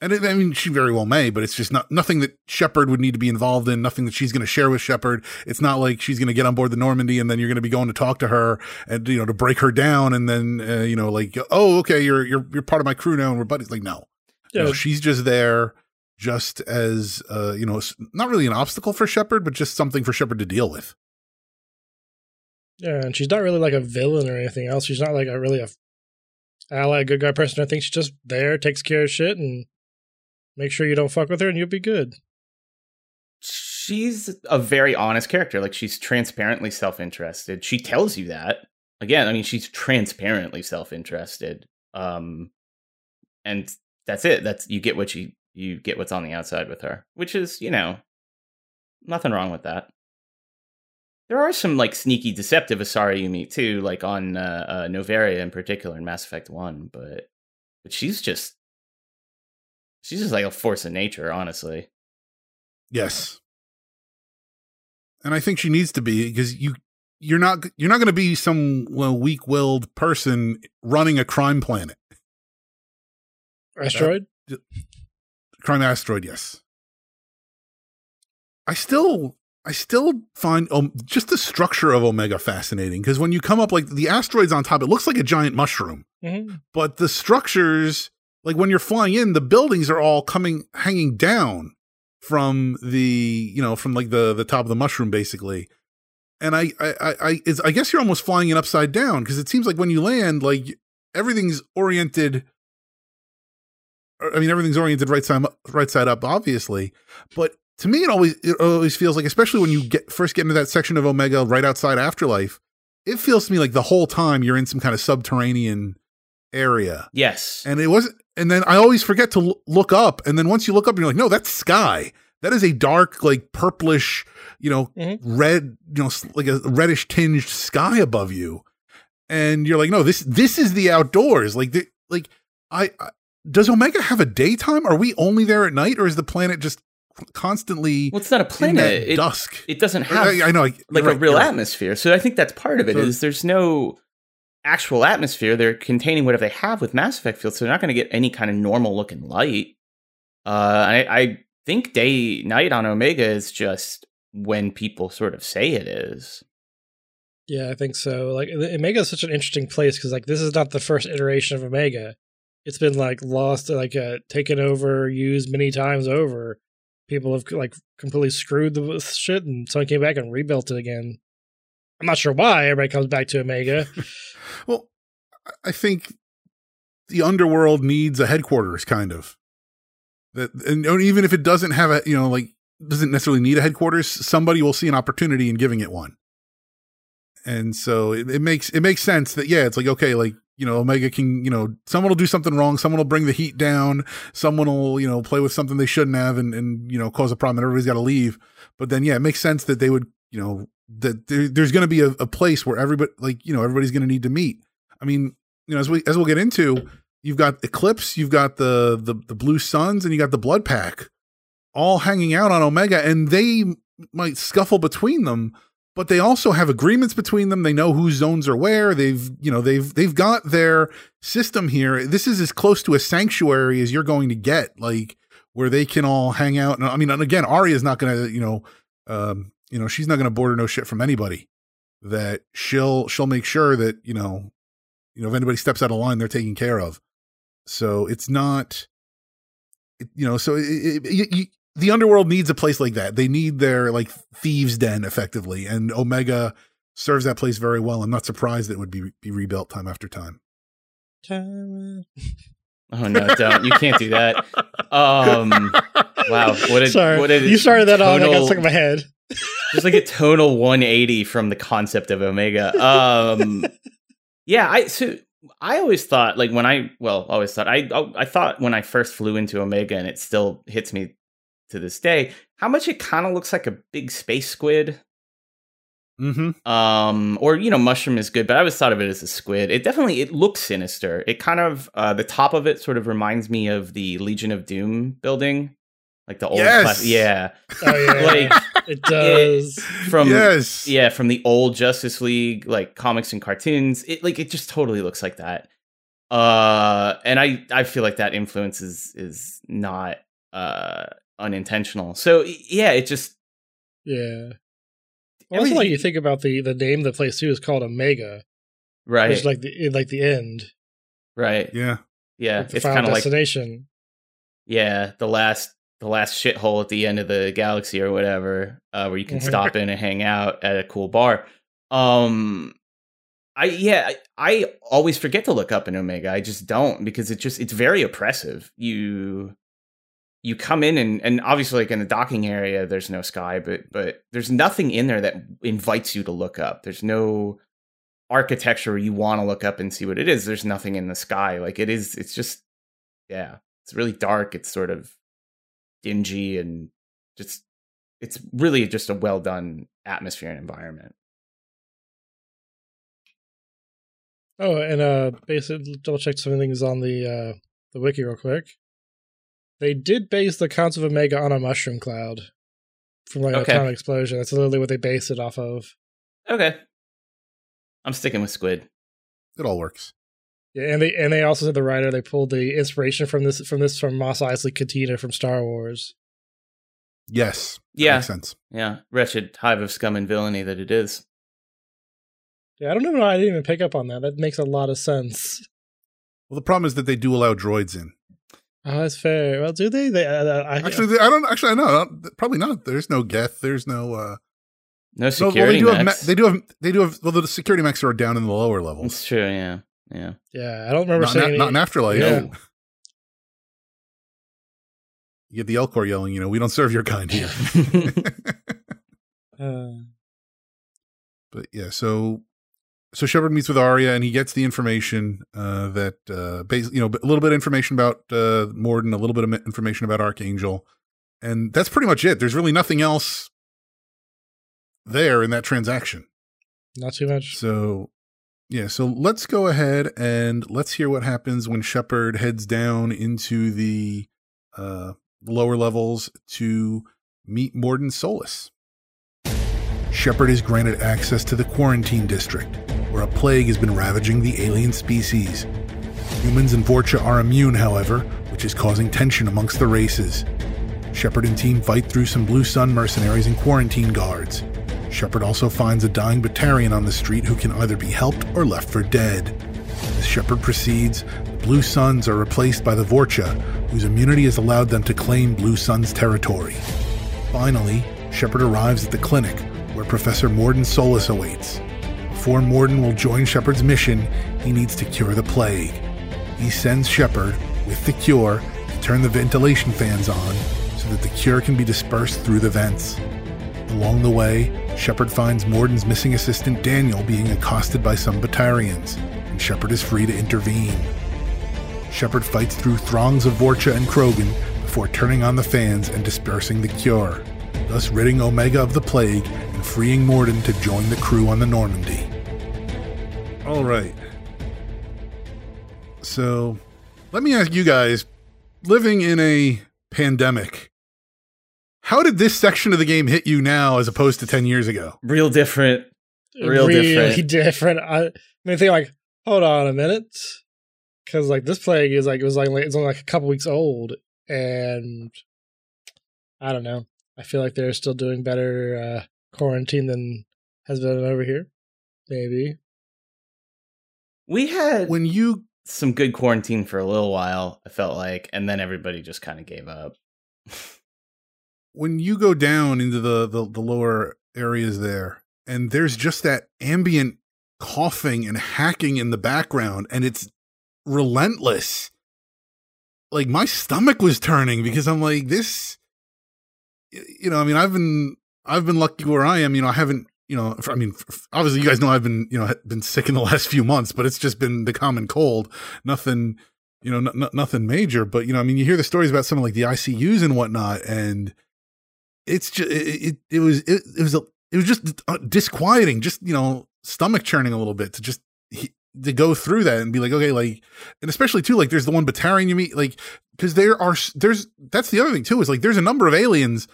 and it, I mean, she very well may, but it's just not nothing that Shepard would need to be involved in. Nothing that she's going to share with Shepard. It's not like she's going to get on board the Normandy and then you're going to be going to talk to her and you know to break her down and then uh, you know like oh okay you're you're you're part of my crew now and we're buddies. Like no, Yeah, she's just there just as uh you know not really an obstacle for Shepard, but just something for Shepard to deal with. yeah, and she's not really like a villain or anything else. She's not like a really a ally, good guy person. I think she's just there, takes care of shit, and make sure you don't fuck with her, and you'll be good. she's a very honest character. Like she's transparently self-interested. She tells you that. Again, I mean she's transparently self-interested. Um and that's it. That's you get what you you get what's on the outside with her, which is, you know, nothing wrong with that. There are some like sneaky deceptive Asari you meet too, like on uh, uh Noveria in particular in Mass Effect 1, but but she's just she's just like a force of nature, honestly. Yes. And I think she needs to be because you you're not you're not going to be some well, weak-willed person running a crime planet. Asteroid. Crime asteroid, yes. I still I still find um, just the structure of Omega fascinating because when you come up like the asteroids on top, it looks like a giant mushroom. hmm but the structures like when you're flying in the buildings are all coming hanging down from the you know from like the the top of the mushroom basically. And i i i i, I guess you're almost flying it upside down because it seems like when you land like everything's oriented er, i mean everything's oriented right side up- right side up obviously. But to me it always it always feels like especially when you get first get into that section of omega right outside afterlife it feels to me like the whole time you're in some kind of subterranean area. Yes. and it wasn't and then i always forget to l- look up and then once you look up you're like no that's sky that is a dark like purplish you know Mhm. red you know like a reddish tinged sky above you and you're like no this this is the outdoors like the, like I, I does omega have a daytime are we only there at night or is the planet just constantly Well, it's not a planet. It, dusk it doesn't have I, I know I- like you're a real you're right. atmosphere. So I think that's part of it. So- Is there's no actual atmosphere. They're containing whatever they have with Mass Effect fields, so they're not going to get any kind of normal looking light. Uh, I, I think day night on Omega is just when people sort of say it is. Yeah, I think so. Like Omega is such an interesting place because like this is not the first iteration of Omega. It's been like lost, like uh, taken over, used many times over. People have like completely screwed the shit, and someone came back and rebuilt it again. I'm not sure why everybody comes back to Omega. Well, I- I think the underworld needs a headquarters, kind of. That, and even if it doesn't have a, you know, like doesn't necessarily need a headquarters, somebody will see an opportunity in giving it one. And so it, it makes it makes sense that yeah, it's like okay, like you know, Omega can, you know, someone will do something wrong, someone will bring the heat down, someone will, you know, play with something they shouldn't have and and you know, cause a problem and everybody's got to leave. But then yeah, it makes sense that they would, you know, that there, there's going to be a, a place where everybody like, you know, everybody's going to need to meet. I mean, you know, as we as we'll get into, you've got Eclipse, you've got the the the Blue Suns, and you got the Blood Pack, all hanging out on Omega, and they might scuffle between them, but they also have agreements between them. They know whose zones are where. They've you know they've they've got their system here. This is as close to a sanctuary as you're going to get, like where they can all hang out. And I mean, and again, Aria's not going to you know, um, you know, she's not going to border no shit from anybody. That she'll she'll make sure that you know you know if anybody steps out of line they're taken care of so it's not it, you know so it, it, it, you, the underworld needs a place like that they need their like thieves den effectively and omega serves that place very well i'm not surprised that it would be, be rebuilt time after time Time- Oh no, don't! You can't do that. Um, wow, what a Sorry, what a you started that off. I got stuck in my head. Just like a tonal 180 from the concept of Omega. Um, yeah, I so I always thought like when I well always thought I I thought when I first flew into Omega and it still hits me to this day how much it kind of looks like a big space squid. mm-hmm Um, or you know, mushroom is good, but I always thought of it as a squid. It definitely it looks sinister. It kind of uh, the top of it sort of reminds me of the Legion of Doom building, like the old Yes! class- yeah Oh yeah, like It does. from yes. yeah from the old Justice League like comics and cartoons. It like it just totally looks like that. Uh, and I I feel like that influence is is not uh unintentional. So yeah, it just Yeah. Also, like you think about the the name of the place too is called Omega, right which is like the like the end, right Yeah. yeah. like the It's final kind of like destination. yeah the last the last shithole at the end of the galaxy or whatever uh where you can Mhm. stop in and hang out at a cool bar. Um i yeah I, I always forget to look up in omega. I just don't because it just it's very oppressive. You you come in and and obviously like in the docking area there's no sky but but there's nothing in there that invites you to look up. There's no architecture where you want to look up and see what it is. There's nothing in the sky. Like it is it's just yeah it's really dark. It's sort of dingy and just it's really just a well done atmosphere and environment Oh, and uh, basically double check some things on the uh the wiki real quick. They did base the Counts of Omega on a mushroom cloud from like an Okay. atomic explosion. That's literally what they based it off of. okay i'm sticking with squid It all works. Yeah, and they and they also said the writer they pulled the inspiration from this from this from Mos Eisley Cantina from Star Wars. Yes. Yeah. Makes sense. yeah wretched hive of scum and villainy that it is Yeah, I don't know why I didn't even pick up on that. That makes a lot of sense. Well, the problem is that they do allow droids in. Oh, that's fair. Well, do they? They uh, I, Actually, they, I don't. Actually, I know. Probably not. There's no Geth. There's no. uh no no, well, security they do have. mechs. Me- they do have. They do have. Well, the security mechs are down in the lower levels. it's true yeah yeah yeah, I don't remember Not, saying not, not in Afterlife. Yeah. No. You get the Elcor yelling. You know, we don't serve your kind here. Uh, but yeah, so so Shepard meets with Aria and he gets the information uh, that uh, bas- you know a little bit of information about uh, Mordin, a little bit of information about Archangel, and that's pretty much it. There's really nothing else there in that transaction. not too much. So yeah, so let's go ahead and let's hear what happens when Shepard heads down into the uh, lower levels to meet Mordin Solus. Shepard is granted access to the quarantine district, where a plague has been ravaging the alien species. Humans and Vorcha are immune, however, which is causing tension amongst the races. Shepard and team fight through some Blue Sun mercenaries and quarantine guards. Shepard also finds a dying Batarian on the street who can either be helped or left for dead. As Shepard proceeds, the Blue Suns are replaced by the Vorcha, whose immunity has allowed them to claim Blue Sun's territory. Finally, Shepard arrives at the clinic, where Professor Mordin Solus awaits. Before Mordin will join Shepard's mission, he needs to cure the plague. He sends Shepard, with the cure, to turn the ventilation fans on so that the cure can be dispersed through the vents. Along the way, Shepard finds Mordin's missing assistant Daniel being accosted by some Batarians, and Shepard is free to intervene. Shepard fights through throngs of Vorcha and Krogan before turning on the fans and dispersing the cure, thus ridding Omega of the plague and freeing Mordin to join the crew on the Normandy. All right. So, let me ask you guys living in a pandemic, how did this section of the game hit you now as opposed to 10 years ago? real different Real really different. different. I, I mean, think like, hold on a minute, because like this plague is like it was like it's only like a couple weeks old, and I don't know. I feel like they're still doing better uh, quarantine than has been over here. Maybe. we had When you some good quarantine for a little while i felt like and then everybody just kind of gave up when you go down into the, the the lower areas there and there's just that ambient coughing and hacking in the background and it's relentless. Like my stomach was turning because i'm like this you know i mean i've been i've been lucky where i am you know i haven't you know I mean obviously you guys know i've been you know been sick in the last few months but it's just been the common cold. Nothing you know n- nothing major but you know i mean you hear the stories about some of like the icus and whatnot and it's just it it, was it, it was a, it was just uh, disquieting just you know stomach churning a little bit to just to go through that and be like okay like and especially too like there's the one Batarian you meet like because there are there's that's the other thing too is like there's a number of aliens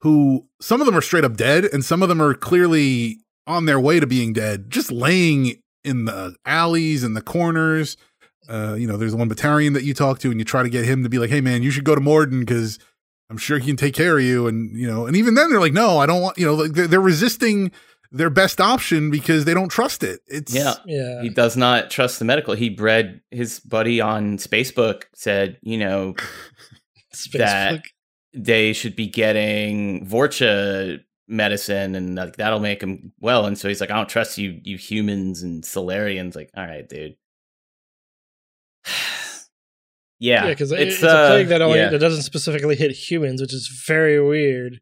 who some of them are straight up dead and some of them are clearly on their way to being dead, just laying in the alleys and the corners. Uh, you know, there's one Batarian that you talk to and you try to get him to be like, hey man, you should go to Mordin because I'm sure he can take care of you. And, you know, and even then they're like, no, I don't want, you know, like they're, they're resisting their best option because they don't trust it. It's Yeah. Yeah. He does not trust the medical. He bred his buddy on Spacebook said, you know, that- they should be getting Vorcha medicine and like that'll make him well. And so he's like, I don't trust you, you humans and Salarians. Like, all right, dude. yeah, Yeah, because it's, uh, a plague that only yeah. that doesn't specifically hit humans, which is very weird.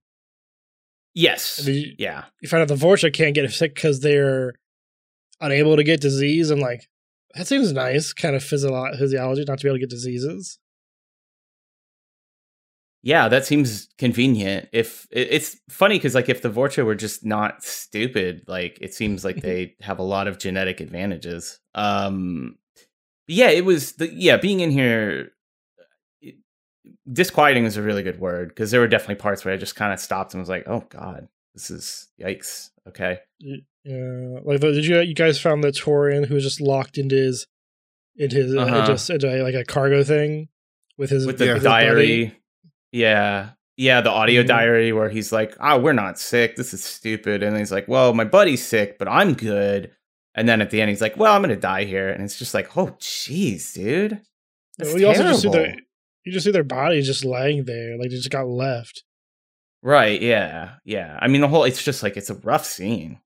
yes, you, yeah, you find out the Vorcha can't get sick because they're unable to get disease. and like, that seems nice, kind of physio- physiology, not to be able to get diseases. yeah. That seems convenient. If it, it's funny because like if the Vorcha were just not stupid, like it seems like they have a lot of genetic advantages. Um, yeah, it was the yeah being in here. it- disquieting is a really good word because there were definitely parts where I just kind of stopped and was like, "Oh God, this is yikes." Okay, Yeah, like the, did you you guys found the Turian who was just locked into his into his uh, Uh-huh. just into like a cargo thing with his with the his diary, yeah, yeah, the audio Mhm. diary where he's like, "Oh, we're not sick. This is stupid," and he's like, "Well, my buddy's sick, but I'm good." And then at the end, he's like, "Well, I'm gonna die here," and it's just like, "Oh, jeez, dude." That's Well, you also just see terrible. their you just see their bodies just laying there, like they just got left. Right, yeah, yeah. I mean, the whole it's just like it's a rough scene.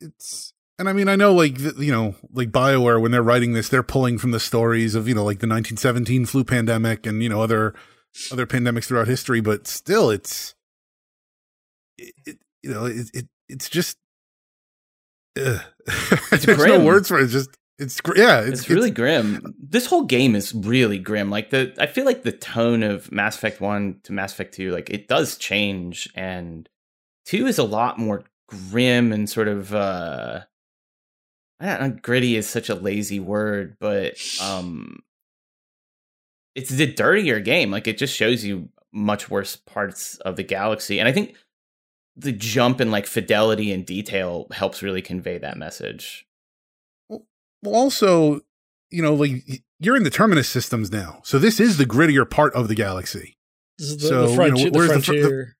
it's and I mean I know like th- you know like Bioware when they're writing this they're pulling from the stories of you know like the 1917 flu pandemic and you know other other pandemics throughout history but still it's it, it you know it, it it's just ugh. there's no words for it it's just it's yeah It's, it's, really grim. This whole game is really grim. Like the I feel like the tone of Mass Effect 1 to Mass Effect 2 like it does change and 2 is a lot more grim and sort of uh I don't know, gritty is such a lazy word, but um it's the dirtier game. Like it just shows you much worse parts of the galaxy. And I think the jump in like fidelity and detail helps really convey that message. well also you know like you're in the terminus systems now so this is the grittier part of the galaxy This is the, So, the, you frontier, know, the where's the fr- the- frontier.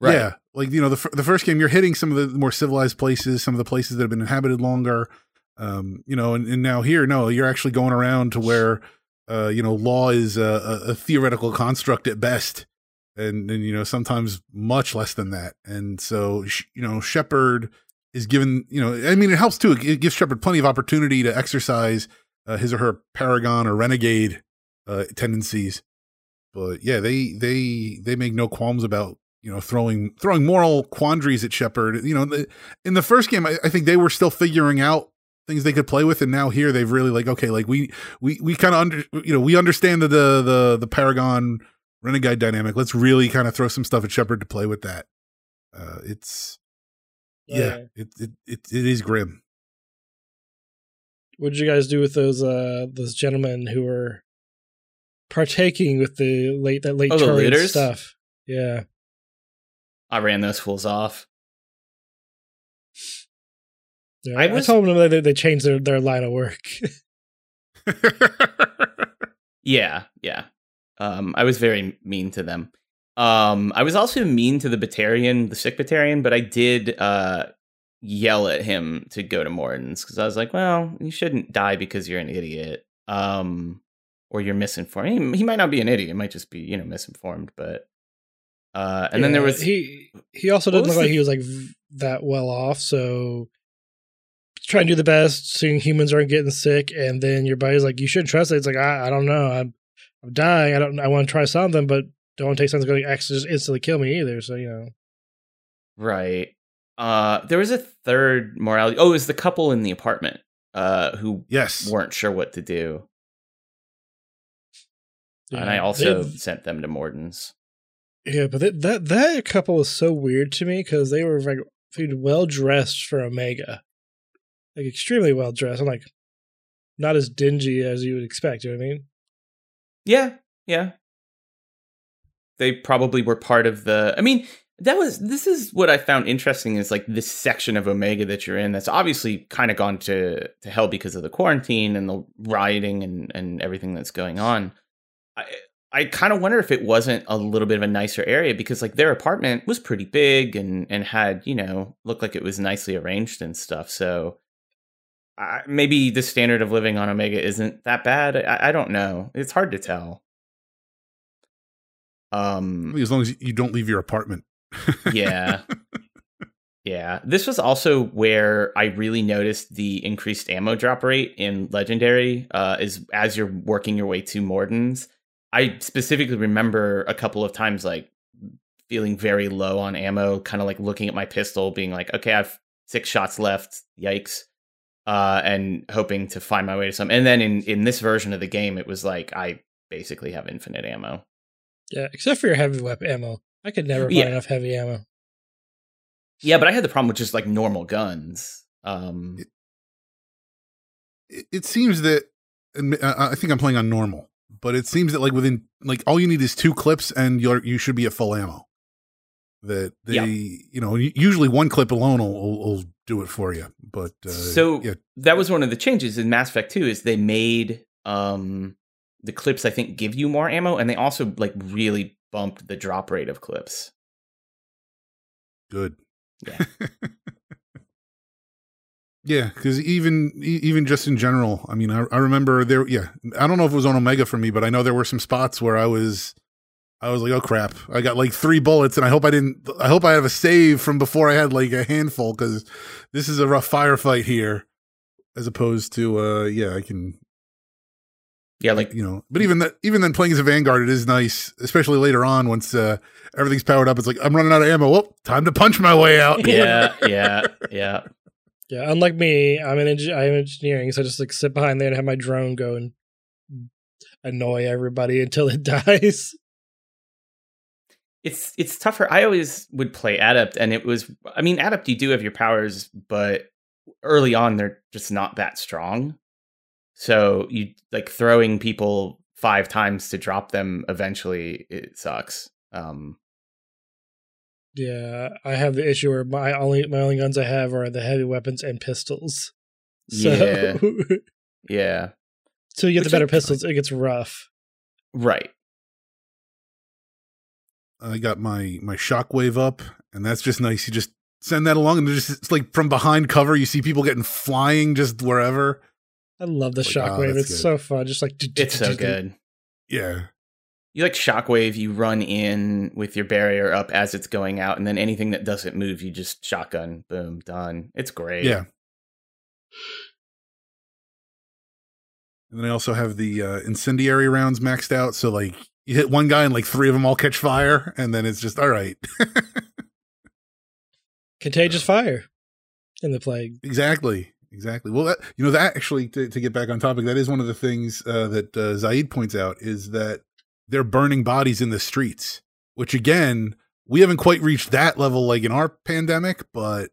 Yeah, like you know, the the first game you're hitting some of the more civilized places, some of the places that have been inhabited longer. Um, you know, and, and now here, no, you're actually going around to where, uh, you know, law is a, a, a theoretical construct at best, and and you know sometimes much less than that. And so, you know, Shepard is given, you know, I mean, it helps too. It, gives Shepard plenty of opportunity to exercise uh, his or her paragon or renegade uh, tendencies. But yeah, they they they make no qualms about you know throwing throwing moral quandaries at Shepard. You know, the, in the first game, I, I think they were still figuring out things they could play with, and now here they've really like okay, like we we we kind of under you know we understand the the the, the Paragon Renegade dynamic. Let's really kind of throw some stuff at Shepard to play with that. Uh, it's yeah, Yeah. it, it it it is grim. What did you guys do with those uh those gentlemen who were partaking with the late that late Oh, the stuff? Yeah. I ran those fools off. yeah I I, was- told them that they, they changed their, their line of work. Yeah, yeah. Um, I was very mean to them. Um, I was also mean to the Batarian, the sick Batarian, but I did uh, yell at him to go to Mordin's because I was like, well, you shouldn't die because you're an idiot. Um, or you're misinformed. He, he might not be an idiot. He might just be, you know, misinformed. But uh, and then there was he he also didn't look like he was like v- that well off, so trying to do the best, seeing humans aren't getting sick, and then your buddy's like, "You shouldn't trust it." It's like I, I don't know, I'm I'm dying. I don't. I want to try something, but don't take something that's going to just instantly kill me either. So you know, right. Uh, there was a third morality. Oh, it was the couple in the apartment uh, who yes, weren't sure what to do. and I also They- sent them to Mordin's. yeah, but that that that couple was so weird to me because they were like well dressed for Omega, like extremely well dressed. I'm like, not as dingy as you would expect. You know what I mean? Yeah, yeah. they probably were part of the. I mean, that was this is what I found interesting is like this section of Omega that you're in that's obviously kind of gone to to hell because of the quarantine and the rioting and and everything that's going on. I I kind of wonder if it wasn't a little bit of a nicer area because like their apartment was pretty big and and had you know looked like it was nicely arranged and stuff. So uh, maybe the standard of living on Omega isn't that bad. I, I don't know. It's hard to tell. Um, as long as you don't leave your apartment. yeah. Yeah. This was also where I really noticed the increased ammo drop rate in Legendary uh, is as you're working your way to Mordin's. I specifically remember a couple of times like feeling very low on ammo, kind of like looking at my pistol, being like, okay, I have six shots left. Yikes. Uh, and hoping to find my way to some. And then in, in this version of the game, it was like I basically have infinite ammo. Yeah, except for your heavy weapon ammo. I could never find Yeah. enough heavy ammo. Yeah, but I had the problem with just like normal guns. Um, it, it seems that and I I think I'm playing on normal, but it seems that like within like all you need is two clips and you're you should be at full ammo. That they you know usually one clip alone will, will, do it for you, but uh, so yeah, that was one of the changes in Mass Effect 2 is they made um the clips I think give you more ammo and they also like really bumped the drop rate of clips. good. Yeah. yeah, because even even just in general, I mean, I, I remember there. Yeah, I don't know if it was on Omega for me, but I know there were some spots where I was, I was like, oh crap, I got like three bullets, and I hope I didn't. I hope I have a save from before I had like a handful because this is a rough firefight here, as opposed to, uh yeah, I can Yeah, like you know but even that even then playing as a vanguard it is nice especially later on once uh everything's powered up it's like i'm running out of ammo well time to punch my way out yeah, yeah, yeah. Yeah, unlike me, I'm an engi- I'm engineering, so I just like sit behind there and have my drone go and annoy everybody until it dies. It's it's tougher. I always would play Adept and it was I mean Adept you do have your powers, but early on they're just not that strong. So you like throwing people five times to drop them eventually it sucks. Um Yeah, I have the issue where my only my only guns I have are the heavy weapons and pistols. So Yeah. yeah. so you get Which the better is- pistols, it gets rough. Right. I got my my shockwave up and that's just nice you just send that along and just it's like from behind cover you see people getting flying just wherever I love the Like, oh, shockwave. that's it's good. so fun. Just like It's so good. yeah You like shockwave, you run in with your barrier up as it's going out, and then anything that doesn't move, you just shotgun, boom, done. It's great. yeah and then i also have the uh incendiary rounds maxed out so like you hit one guy and like three of them all catch fire and then it's just all right Contagious fire in the plague. Exactly. Exactly. Well, that, you know, that actually, to, to get back on topic, that is one of the things uh, that uh, Zaeed points out is that they're burning bodies in the streets, which again, we haven't quite reached that level like in our pandemic, but,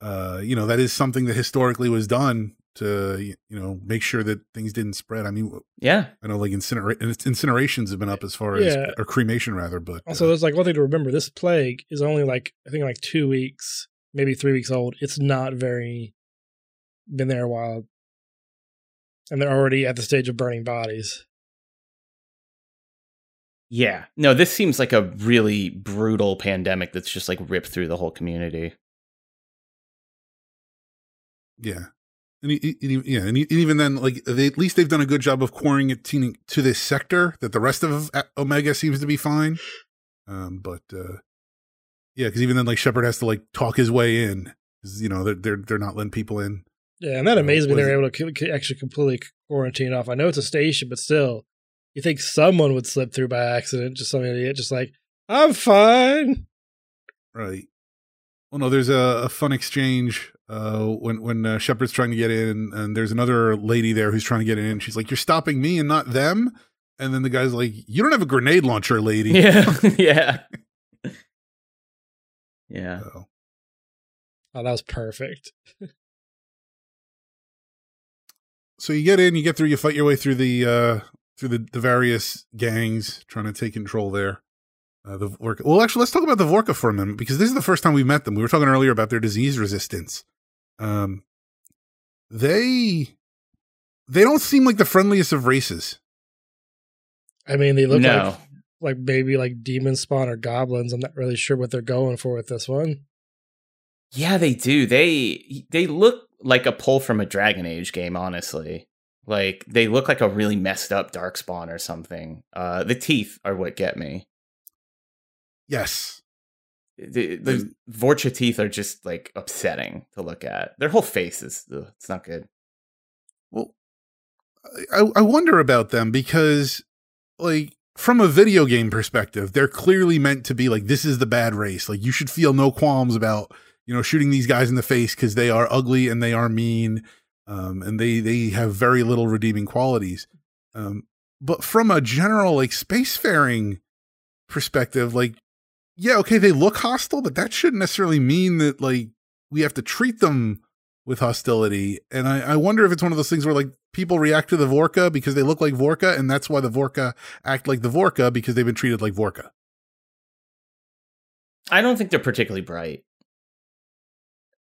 uh, you know, that is something that historically was done to, you know, make sure that things didn't spread. I mean, Yeah. I know like incinera- incinerations have been up as far as, Yeah. or cremation rather, but Also, uh, there's like one thing to remember: this plague is only like I think like two weeks, maybe three weeks old. It's not very been there a while, and they're already at the stage of burning bodies. Yeah. No, this seems like a really brutal pandemic that's just like ripped through the whole community. Yeah. And, e- yeah, and e- even then, like they, at least they've done a good job of quarantining to this sector. That the rest of Omega seems to be fine. Um, but uh, yeah, because even then, like Shepard has to like talk his way in. You know, they're they're they're not letting people in. Yeah, and that Uh, amazed me. They was were able to actually completely quarantine off. I know it's a station, but still, you think someone would slip through by accident? Just some idiot, just like I'm fine. Right. Well, no, there's a, a fun exchange uh, when when uh, Shepard's trying to get in, and there's another lady there who's trying to get in. She's like, "You're stopping me and not them." And then the guy's like, "You don't have a grenade launcher, lady." Yeah. yeah. Yeah. So, Oh, that was perfect. so you get in, you get through, you fight your way through the uh through the, the various gangs trying to take control there. Uh, the Vorka. Well, actually, let's talk about the Vorka for a minute because this is the first time we met them. We were talking earlier about their disease resistance. Um, they they don't seem like the friendliest of races. I mean, they look No. like like maybe like demon spawn or goblins. I'm not really sure what they're going for with this one. Yeah, they do. They they look like a pull from a Dragon Age game, honestly. Like they look like a really messed up dark spawn or something. Uh the teeth are what get me. Yes, The, the Vorcha teeth are just like upsetting to look at. Their whole face is ugh, it's not good. Well, I, I wonder about them because, like, from a video game perspective, they're clearly meant to be like, this is the bad race. Like, you should feel no qualms about, you know, shooting these guys in the face because they are ugly and they are mean, um, and they they have very little redeeming qualities. Um, but from a general like spacefaring perspective, like, yeah, okay, they look hostile, but that shouldn't necessarily mean that like we have to treat them with hostility. And I, I wonder if it's one of those things where like people react to the Vorka because they look like Vorka, and that's why the Vorka act like the Vorka because they've been treated like Vorka. I don't think they're particularly bright.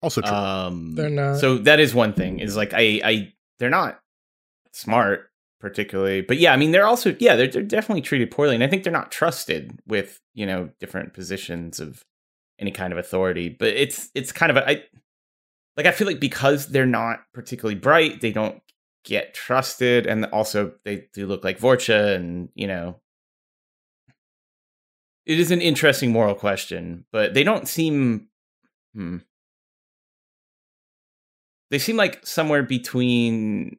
Also true. Um They're not. So that is one thing. Is like I I they're not smart particularly. But yeah, I mean they're also yeah, they're they're definitely treated poorly and I think they're not trusted with, you know, different positions of any kind of authority. But it's it's kind of a I like I feel like because they're not particularly bright, they don't get trusted and also they do look like Vorcha and, you know, it is an interesting moral question, but they don't seem hmm they seem like somewhere between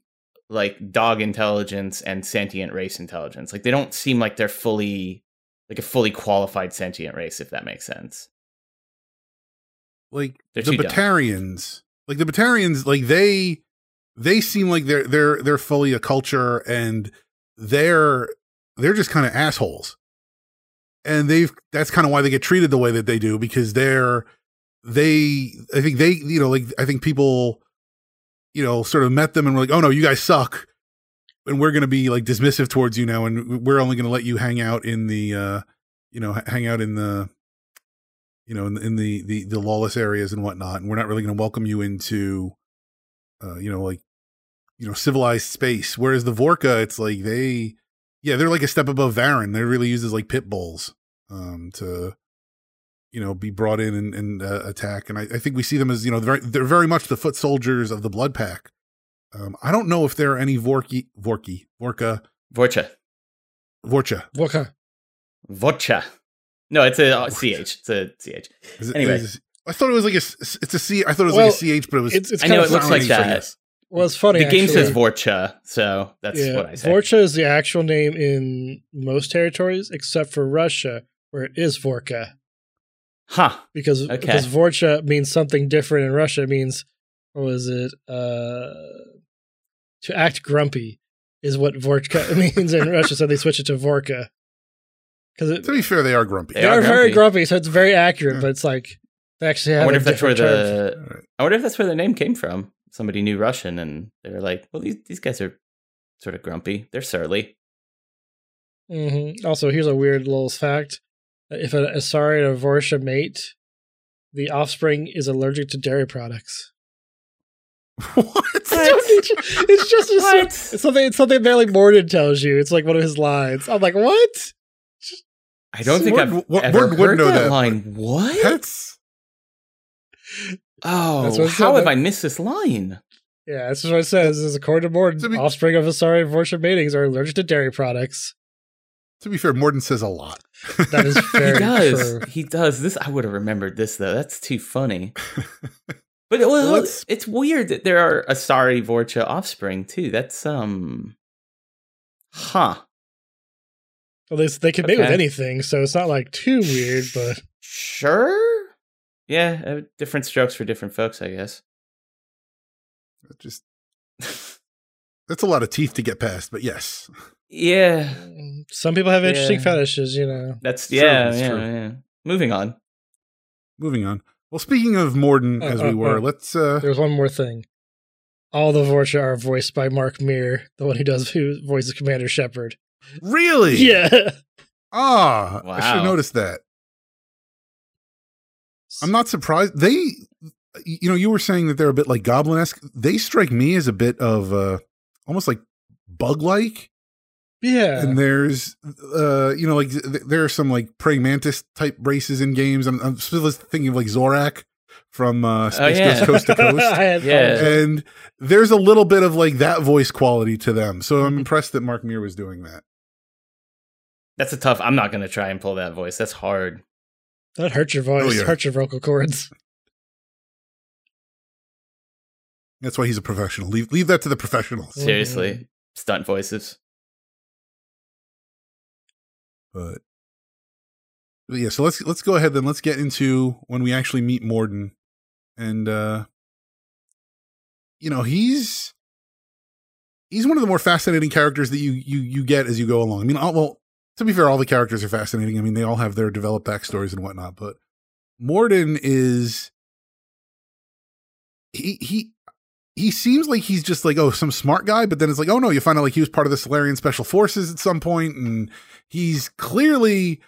like dog intelligence and sentient race intelligence. Like they don't seem like they're fully like a fully qualified sentient race, if that makes sense. like they're the too dumb. Batarians, like the Batarians, like they they seem like they're they're they're fully a culture and they're they're just kind of assholes. And they've that's kind of why they get treated the way that they do because they're they I think they you know like I think people you know sort of met them and were like oh no you guys suck and we're going to be like dismissive towards you now and we're only going to let you hang out in the uh you know hang out in the you know in, in the, the the lawless areas and whatnot and we're not really going to welcome you into uh you know like you know civilized space whereas the vorka it's like they yeah they're like a step above varren. they're really used as like pit bulls um to you know be brought in and, and uh, attack and I, I think we see them as you know they're, they're very much the foot soldiers of the blood pack um i don't know if there are any vorki vorki vorka Vorcha. vorcha Vorka. Vorcha. No, it's a uh, CH. It's a CH. Is it- Anyway. is- i thought it was like a s- it's a c i thought it was Well, like a ch but it was It's it's I kind know of it looks like that. funny. Well, it's funny. the game actually. says Vorcha, so that's yeah, what I say. Vorcha is the actual name in most territories except for Russia, where it is Vorka. Huh. Because Okay. because Vorcha means something different in Russia. It means what was it? Uh, to act grumpy is what Vorka means in Russia. So they switch it to Vorka. Because to be fair they are grumpy They they are are very grumpy. grumpy, so it's very accurate. But it's like they actually have. I wonder a if that's where different term. the All right. I wonder if that's where the name came from. Somebody knew Russian and they were like, "Well, these these guys are sort of grumpy. They're surly." hmm Also, here's a weird little fact: if an Asari and a Vorsha mate, the offspring is allergic to dairy products. what it's just a, What? it's something. It's something Bailey Mordin tells you. It's like one of his lines. I'm like, what? I don't think Word- I've Word- ever Word would heard know that, that. line. What? that's oh, That's what oh, how have I missed this line? Yeah, that's what it says. This is according to Mordin, To be- offspring of Asari and Vorsha matings are allergic to dairy products. To be fair Mordin says a lot That is He does. true. He does. This I would have remembered this though. That's too funny. But well, Well, let's- it's weird that there are Asari Vorcha offspring too. That's um, huh? Well, they, they can mate with anything, so it's not like too weird. But Sure. Yeah, uh, different strokes for different folks, I guess. just that's a lot of teeth to get past but yes yeah, some people have interesting Yeah. fetishes, you know. that's True, yeah, that's yeah, true. yeah. Moving on. moving on well speaking of Mordin Uh, as we uh, were uh. let's uh There's one more thing. All the Vorcha are voiced by Mark Meer, the one who does who voices Commander Shepard. really Yeah. Ah, I should have noticed that. I'm not surprised. They, you know, you were saying that they're a bit like goblin esque. They strike me as a bit of uh, almost like bug like. Yeah. And there's, uh, you know, like th- there are some like praying mantis type races in games. I'm, I'm still thinking of like Zorak from uh, Space yeah. Ghost Coast to Coast. Yeah. and there's a little bit of like that voice quality to them. So. I'm impressed that Mark Meer was doing that. That's a tough. I'm not gonna try and pull that voice. That's hard. That hurt your voice. Oh, yeah. Hurt your vocal cords. That's why he's a professional. Leave leave that to the professionals. Seriously, stunt voices. But, but yeah, so let's let's go ahead then. Let's get into when we actually meet Mordin, and uh you know he's he's one of the more fascinating characters that you you you get as you go along. I mean, all, well, to be fair, all the characters are fascinating. I mean, they all have their developed backstories and whatnot, but Mordin is he he he seems like he's just like oh some smart guy, but then it's like oh no, you find out like he was part of the Salarian Special Forces at some point, and he's clearly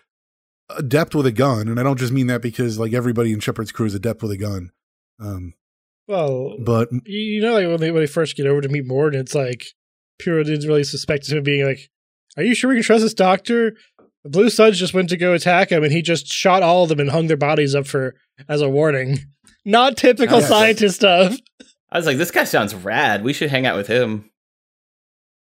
adept with a gun, and I don't just mean that because like everybody in Shepard's crew is adept with a gun. Um, Well, but you know, like when they when they first get over to meet Mordin, it's like Puro didn't really suspect him of being like, "Are you sure we can trust this doctor?" The Blue Suns just went to go attack him, and he just shot all of them and hung their bodies up for as a warning. Not typical Yes. scientist stuff. I was like, this guy sounds rad. We should hang out with him.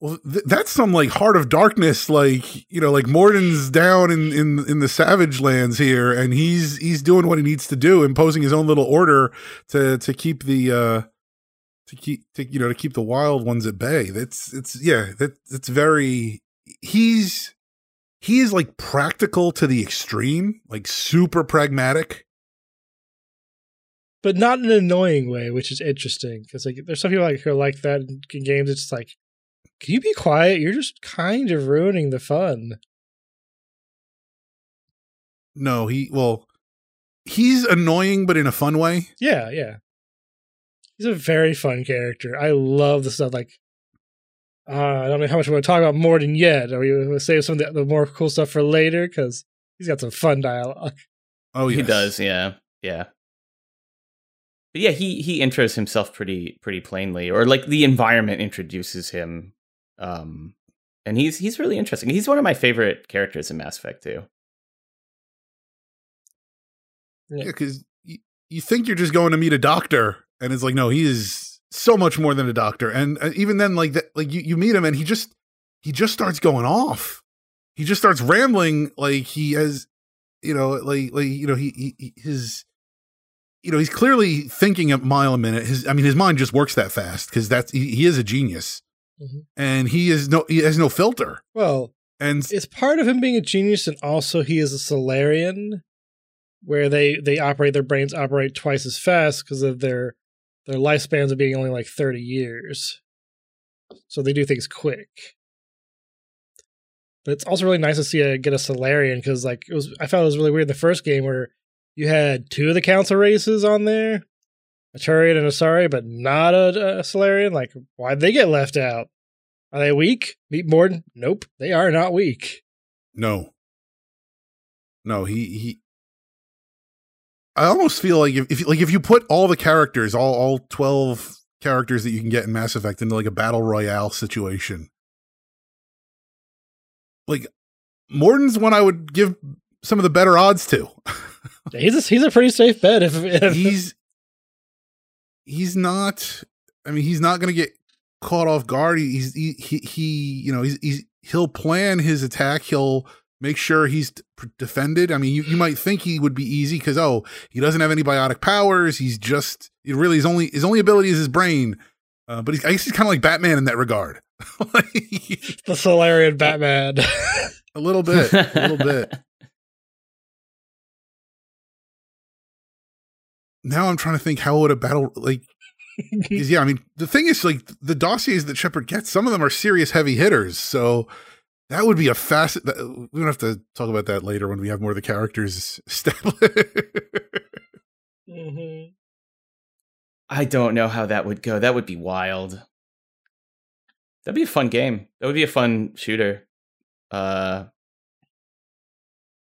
Well, th- that's some like heart of darkness, like you know, like Mordin's down in in in the savage lands here, and he's he's doing what he needs to do, imposing his own little order to to keep the uh to keep to you know to keep the wild ones at bay. That's it's yeah, that that's very he's he is like practical to the extreme, like super pragmatic. But not in an annoying way, which is interesting because like there's some people like who are like that in, in games. It's just like, can you be quiet? You're just kind of ruining the fun. No, he well, he's annoying, but in a fun way. Yeah, yeah. He's a very fun character. I love the stuff like. Uh, I don't know how much we want to talk about Mordin yet. Are we going to save some of the, the more cool stuff for later? Because he's got some fun dialogue. Oh, He does, yeah, yeah. But yeah, he he intros himself pretty pretty plainly, or like the environment introduces him, um, and he's he's really interesting. He's one of my favorite characters in Mass Effect too. Yeah, because you, you think you're just going to meet a doctor, and it's like, no, he is so much more than a doctor. And uh, even then, like that, like you, you meet him, and he just he just starts going off. He just starts rambling like he has, you know, like like you know, he, he he- his. You know, he's clearly thinking a mile a minute. His, I mean, his mind just works that fast because that's he, he is a genius, Mhm. and he is no he has no filter. Well, And it's part of him being a genius, and also he is a Salarian, where they they operate their brains operate twice as fast because of their their lifespans of being only like thirty years. So they do things quick. But it's also really nice to see a get a Salarian because like it was I found it was really weird the first game where you had two of the council races on there, a Turian and a Asari, but not a, a Salarian. Like, why'd they get left out? Are they weak? Meet Mordin? Nope, they are not weak. No. No, he he I almost feel like if, if like if you put all the characters, all all 12 characters that you can get in Mass Effect into like a battle royale situation. Like Mordin's one I would give some of the better odds to. He's a, he's a pretty safe bet. If, if he's he's not I mean he's not going to get caught off guard. He's he, he he you know he's he's he'll plan his attack. He'll make sure he's d- defended. I mean you, you might think he would be easy cuz oh, he doesn't have any biotic powers. He's just it really his only his only ability is his brain. Uh, but he's, I guess he's kind of like Batman in that regard. Like, the Salarian Batman. a little bit, a little bit. Now I'm trying to think how would a battle like 'cause, yeah, I mean the thing is like the dossiers that Shepard gets, some of them are serious heavy hitters. So that would be a fast. that- We don't have to talk about that later when we have more of the characters established. Mhm. I don't know how that would go. That would be wild. That'd be a fun game. That would be a fun shooter. Uh,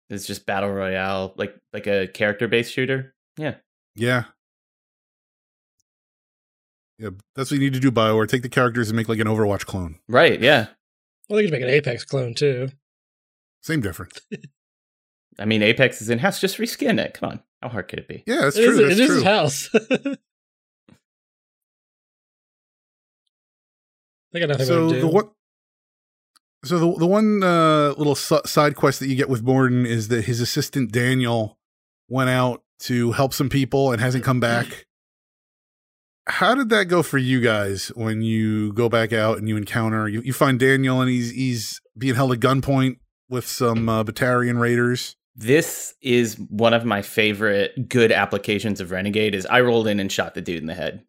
It's just battle royale, like like a character based shooter. Yeah. Yeah. Yeah, that's what you need to do, Bioware. Take the characters and make like an Overwatch clone. Right. Yeah. Well, they could make an Apex clone too. Same difference. I mean, Apex is in house. Just reskin it. Come on. How hard could it be? Yeah, that's It true. is, that's it is true. his house. they got nothing so to do. the one so the the one uh, little su- side quest that you get with Mordin is that his assistant Daniel went out to help some people and hasn't come back. How did that go for you guys when you go back out and you encounter you, you find Daniel and he's he's being held at gunpoint with some uh, Batarian raiders? This is one of my favorite good applications of Renegade. Is I rolled in and shot the dude in the head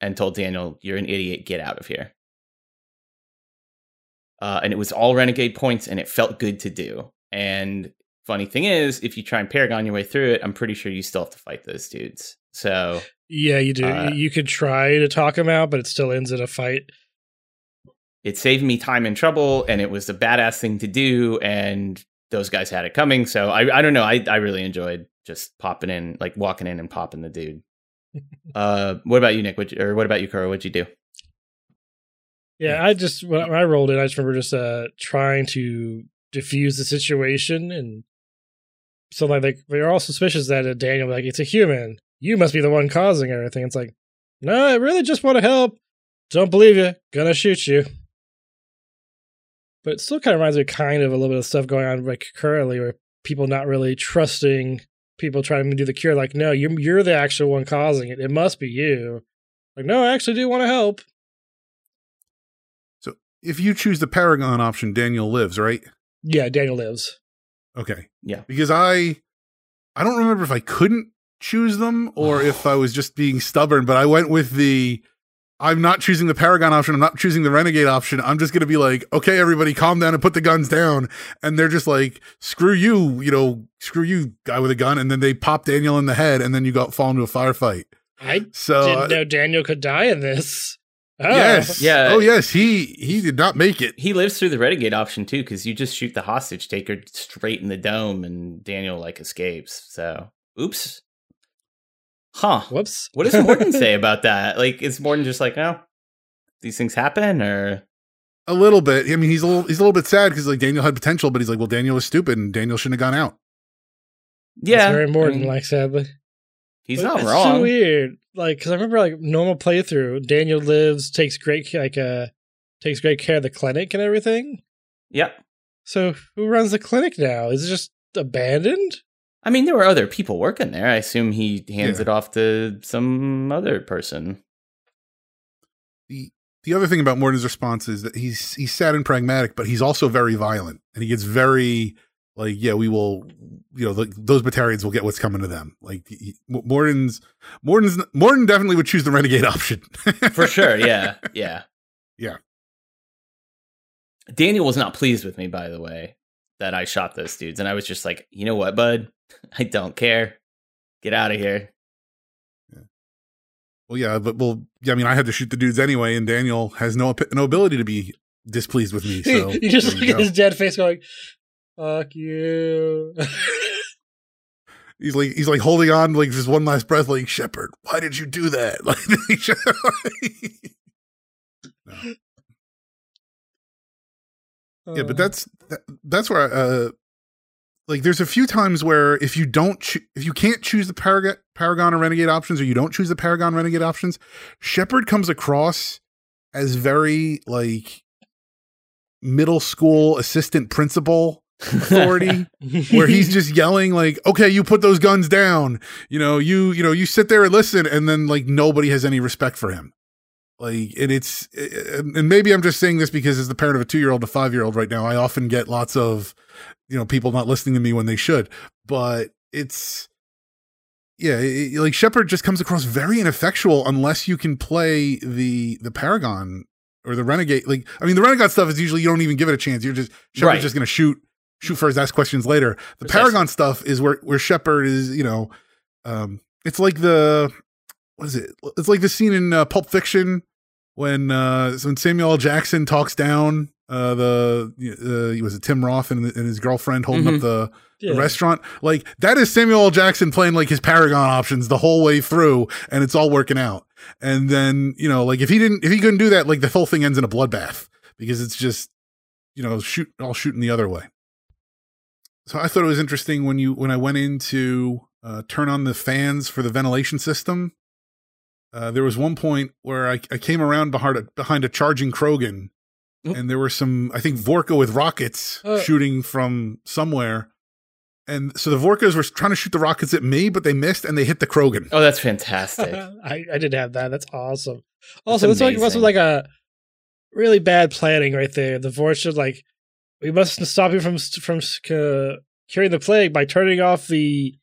and told Daniel, "You're an idiot. Get out of here." Uh, and it was all Renegade points, and it felt good to do. And funny thing is, if you try and Paragon your way through it, I'm pretty sure you still have to fight those dudes. So yeah, you do. Uh, you could try to talk them out, but it still ends in a fight. it saved me time and trouble, and it was a badass thing to do. And those guys had it coming. So I, I don't know. I, I really enjoyed just popping in, like walking in and popping the dude. uh, what about you, Nick? What, or what about you, Kuro? What'd you do? Yeah, I just when I rolled in, I just remember just uh trying to diffuse the situation, and so like they they're all suspicious that uh, Daniel like it's a human. You must be the one causing everything. It's like, no, I really just want to help. Don't believe you. Gonna shoot you. But it still kind of reminds me kind of a little bit of stuff going on like currently, where people not really trusting people trying to do the cure. Like, no, you're you're the actual one causing it. It must be you. Like, no, I actually do want to help. So if you choose the Paragon option, Daniel lives, right? Yeah, Daniel lives. Okay. Yeah. Because I I don't remember if I couldn't choose them or if I was just being stubborn, but I went with the I'm not choosing the Paragon option. I'm not choosing the Renegade option. I'm just going to be like, okay, everybody calm down and put the guns down. And they're just like, screw you, you know, screw you, guy with a gun. And then they pop Daniel in the head and then you got fall into a firefight. I So, uh, didn't know Daniel could die in this. Oh. yes. Yeah. Oh, yes. He, he did not make it. He lives through the Renegade option too, because you just shoot the hostage taker straight in the dome, and Daniel like escapes. So, oops. Huh. Whoops. What does Mordin say about that? Like, is Mordin just like, oh, these things happen, or A little bit. I mean, he's a little, he's a little bit sad because like Daniel had potential, but he's like, well, Daniel was stupid and Daniel shouldn't have gone out. yeah, That's very Mordin I mean, like sadly. he's But not it's wrong. so weird. Like, because I remember like normal playthrough, Daniel lives, takes great like uh takes great care of the clinic and everything. Yep. So who runs the clinic now? Is it just abandoned? I mean, there were other people working there. I assume he hands Yeah. it off to some other person. the the other thing about Mordin's response is that he's he's sad and pragmatic, but he's also very violent, and he gets very like, yeah, we will, you know, the, those Batarians will get what's coming to them. Like he, Mordin's Mordin's Mordin definitely would choose the renegade option For sure. Yeah. Yeah. Yeah. Daniel was not pleased with me, by the way, that I shot those dudes. And I was just like, you know what, bud? I don't care. Get out of here. yeah. Well, yeah, but well, yeah, I mean, I had to shoot the dudes anyway, and Daniel has no no ability to be displeased with me. So you just look at his dead face going, Fuck you. he's like he's like holding on like just one last breath, like Shepard, why did you do that? Like, no. Yeah, but that's that, that's where uh like there's a few times where if you don't cho- if you can't choose the Paragon Paragon or Renegade options or you don't choose the Paragon Renegade options, Shepard comes across as very like middle school assistant principal authority where he's just yelling like okay you put those guns down. You know you you know you sit there and listen. And then like nobody has any respect for him. Like and it's and maybe i'm just saying this because as the parent of a two-year-old and a five-year-old right now i often get lots of you know people not listening to me when they should. But it's yeah it, like shepard just comes across very ineffectual unless you can play the the paragon or the renegade. Like i mean the renegade stuff is usually you don't even give it a chance. You're just shepard's Right. just gonna shoot shoot first ask questions later the Precisely. paragon stuff is where where shepard is you know um it's like the what is it it's like the scene in uh, pulp fiction when uh when samuel L. jackson talks down Uh, the uh, he was it Tim Roth and, and his girlfriend holding Mhm. up the, Yeah. the restaurant. Like that is Samuel L. Jackson playing like his Paragon options the whole way through, and it's all working out. And then you know, like if he didn't, if he couldn't do that, like the whole thing ends in a bloodbath because it's just you know shoot all shooting the other way. So I thought it was interesting when you when I went in to uh, turn on the fans for the ventilation system. Uh, there was one point where I, I came around behind a, behind a charging Krogan, Oop. and there were some I think Vorcha with rockets Uh. shooting from somewhere, and so the Vorchas were trying to shoot the rockets at me, but they missed and they hit the Krogan. Oh, that's fantastic. I, I did have that. That's awesome. Also, That's this like must like a really bad planning right there. The Vorch should like we must stop you from from uh, curing the plague by turning off the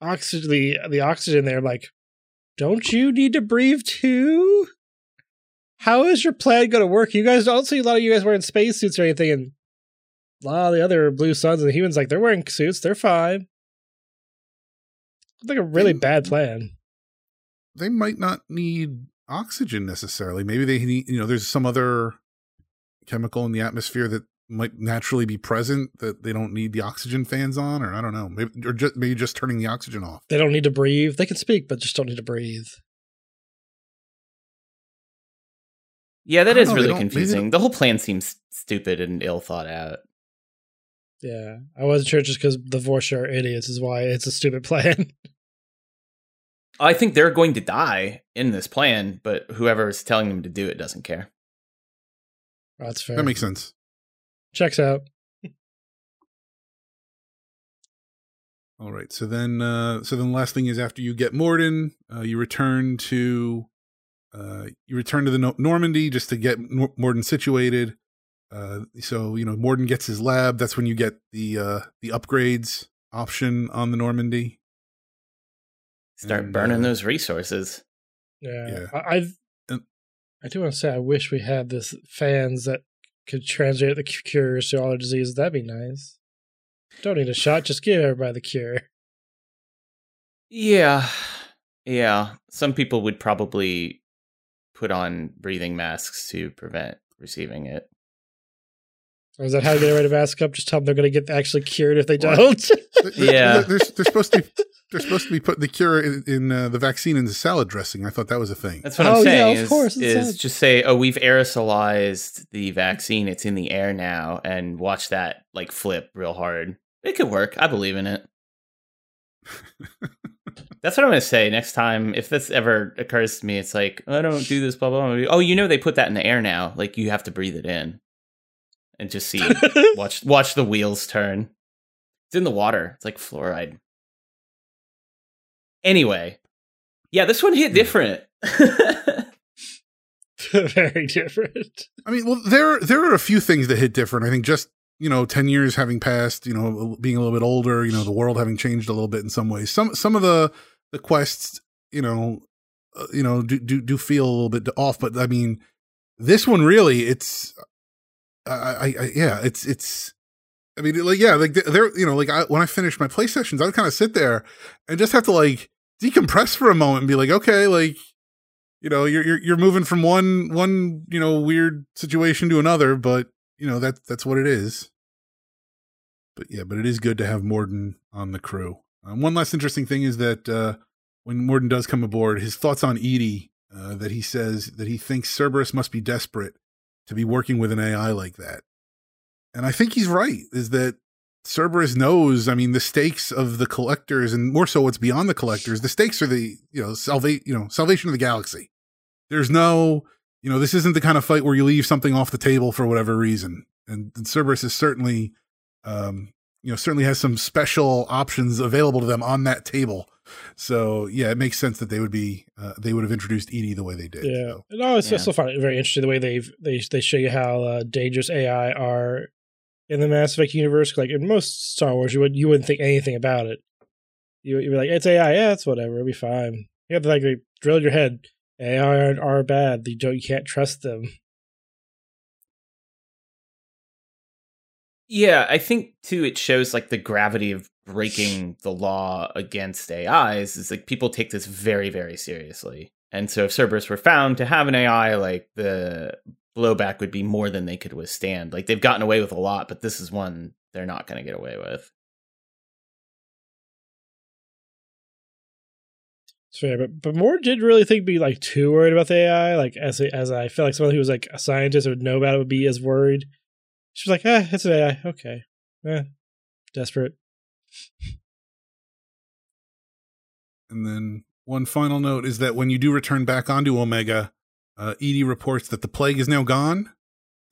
oxygen the the oxygen there. I'm like, don't you need to breathe too? How is your plan going to work? You guys don't see a lot of you guys wearing spacesuits or anything, and a lot of the other blue suns and humans like they're wearing suits. They're fine. It's like a really bad plan. They might not need oxygen necessarily. Maybe they need you know there's some other chemical in the atmosphere that might naturally be present that they don't need the oxygen fans on, or I don't know, maybe or just maybe just turning the oxygen off. They don't need to breathe. They can speak, but just don't need to breathe. Yeah, that I don't is know, really don't- maybe they confusing. The whole plan seems stupid and ill thought out. Yeah, I wasn't sure just because the Vorcha are idiots is why it's a stupid plan. I think they're going to die in this plan, but whoever is telling them to do it doesn't care. That's fair. That makes sense. Checks out. All right. So then, uh, so then, the last thing is after you get Mordin, uh, you return to, uh, you return to the no- Normandy just to get Nor- Mordin situated. Uh, so you know, Mordin gets his lab. That's when you get the uh, the upgrades option on the Normandy. Start And, burning uh, those resources. Yeah, Yeah. I, I've. And- I do want to say I wish we had this fans that could translate the cu- cures to all the diseases. That'd be nice. Don't need a shot. Just give everybody the cure. Yeah. Yeah. Some people would probably put on breathing masks to prevent receiving it. Or is that how you get rid of mask up? Just tell them they're going to get actually cured if they don't. They're- they're- Yeah. they're, they're supposed to. They're supposed to be putting the cure in, in uh, the vaccine in the salad dressing. I thought that was a thing. That's what Oh, I'm yeah, saying. of is, course, it's is just say, oh, we've aerosolized the vaccine. It's in the air now, and watch that like flip real hard. It could work. I believe in it. That's what I'm gonna say next time. If this ever occurs to me, it's like I don't do this. Blah blah. blah. Oh, you know they put that in the air now. Like you have to breathe it in, and just see watch watch the wheels turn. It's in the water. It's like fluoride. Anyway, yeah, this one hit Hmm. different. Very different. I mean, well, there there are a few things that hit different. I think just you know, ten years having passed, you know, being a little bit older, you know, the world having changed a little bit in some ways. Some some of the the quests, you know, uh, you know, do, do do feel a little bit off. But I mean, this one really, it's, I, I, I yeah, it's it's. I mean, like, yeah, like they're, you know, like I, when I finish my play sessions, I would kind of sit there and just have to like decompress for a moment and be like, okay, like, you know, you're you're you're moving from one one you know weird situation to another, but you know that's that's what it is. But yeah, but it is good to have Mordin on the crew. Um, one last interesting thing is that uh, when Mordin does come aboard, his thoughts on EDI, uh, that he says that he thinks Cerberus must be desperate to be working with an AI like that, and I think he's right. Is that Cerberus knows? I mean, the stakes of the collectors, and more so, what's beyond the collectors. The stakes are the you know salvate you know salvation of the galaxy. There's no you know this isn't the kind of fight where you leave something off the table for whatever reason. And, and Cerberus is certainly um, you know certainly has some special options available to them on that table. So yeah, it makes sense that they would be uh, they would have introduced EDI the way they did. Yeah. So, No, it's Yeah. still find it very interesting the way they've they they show you how uh, dangerous AI are in the Mass Effect universe. Like in most Star Wars, you would you wouldn't think anything about it. You you'd be like, it's AI, yeah, it's whatever, it'll be fine. You have to like they drill your head. AI are, are bad. You don't you can't trust them. Yeah, I think too it shows like the gravity of breaking the law against AIs is like people take this very, very seriously. And so if Cerberus were found to have an AI, like the blowback would be more than they could withstand. Like they've gotten away with a lot, but this is one they're not going to get away with. It's fair, but but Moore did really think be like too worried about the AI. Like as a, as I feel like someone who was like a scientist would know about it would be as worried. She was like, ah, it's an AI. Okay, eh, desperate. And then one final note is that when you do return back onto Omega, uh, EDI reports that the plague is now gone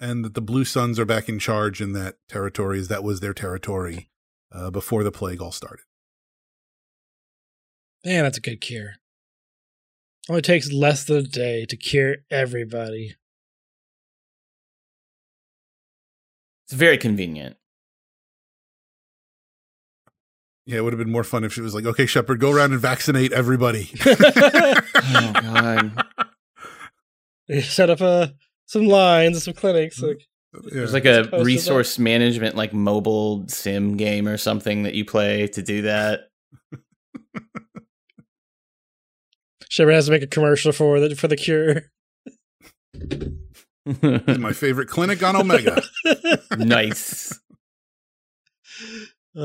and that the Blue Suns are back in charge in that territory, as that was their territory uh, before the plague all started. Man, that's a good cure. Only takes less than a day to cure everybody. It's very convenient. Yeah, it would have been more fun if she was like, okay, Shepard, go around and vaccinate everybody. Oh god. They set up uh, some lines and some clinics. Like, Yeah. There's like a Posted up. resource management like mobile sim game or something that you play to do that. Shepard has to make a commercial for the for the cure. My favorite clinic on Omega. nice. uh,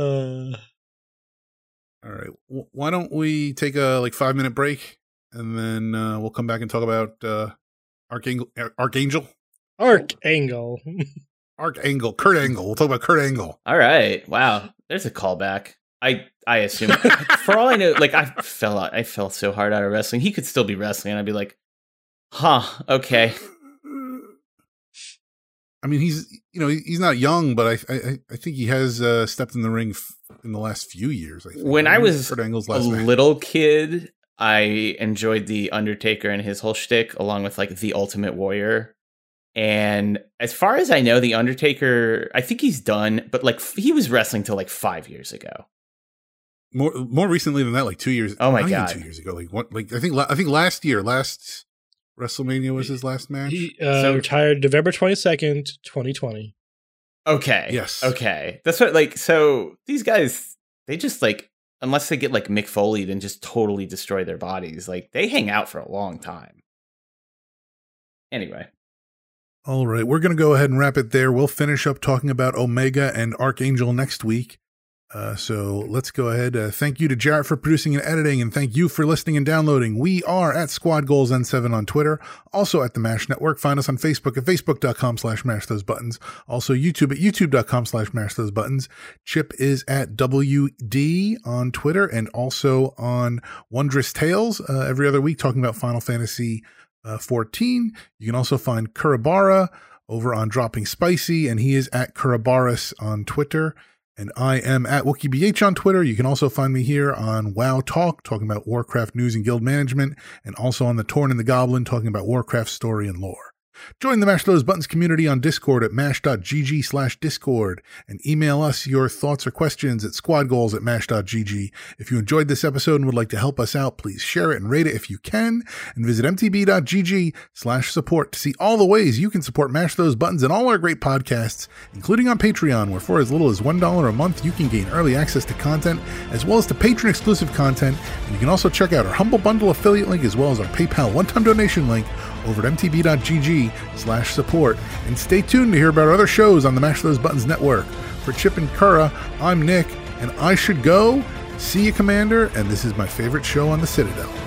All right. W- why don't we take a like five minute break and then uh, we'll come back and talk about uh, Archangel, Archangel, Archangel. Archangel, Kurt Angle. We'll talk about Kurt Angle. All right. Wow. There's a callback. I I assume for all I know, like I fell out. I fell so hard out of wrestling. He could still be wrestling, and I'd be like, huh, okay. I mean, he's you know he's not young, but I I, I think he has uh, stepped in the ring f- in the last few years. I think. When I was Kurt Angle's A last match. little kid, I enjoyed the Undertaker and his whole shtick, along with like the Ultimate Warrior. And as far as I know, the Undertaker, I think he's done, but like he was wrestling till like five years ago. more more recently than that, like two years. Oh my not even God. two years ago. Like what? Like I think la- I think last year, last WrestleMania was his last match. he uh, So- retired November twenty second, twenty twenty. Okay. Yes. Okay. That's what like so these guys they just like unless they get like Mick Foley and just totally destroy their bodies, like they hang out for a long time. Anyway. All right, we're going to go ahead and wrap it there. We'll finish up talking about Omega and Archangel next week. Uh, so let's go ahead. Uh, thank you to Jarrett for producing and editing, and thank you for listening and downloading. We are at Squad Goals N7 on Twitter, also at the MASH Network. Find us on Facebook at facebook.com slash mash those buttons. Also YouTube at youtube.com slash mash those buttons. Chip is at WD on Twitter and also on Wondrous Tales uh, every other week talking about Final Fantasy uh, 14. You can also find Kurabara over on Dropping Spicy, and he is at Kurabaris on Twitter. And I am at WookieBH on Twitter. You can also find me here on WoW Talk, talking about Warcraft news and guild management, and also on The Torn and the Goblin, talking about Warcraft story and lore. Join the Mash Those Buttons community on Discord at mash.gg slash discord and email us your thoughts or questions at squadgoals at mash.gg. If you enjoyed this episode and would like to help us out, please share it and rate it if you can and visit mtb.gg slash support to see all the ways you can support Mash Those Buttons and all our great podcasts, including on Patreon, where for as little as $1 a month, you can gain early access to content as well as to patron exclusive content. And you can also check out our Humble Bundle affiliate link as well as our PayPal one-time donation link over at mtb.gg slash support. And stay tuned to hear about other shows on the Mash Those Buttons network. For Chip and Kura, I'm Nick, and I should go. See you, Commander, and this is my favorite show on the Citadel.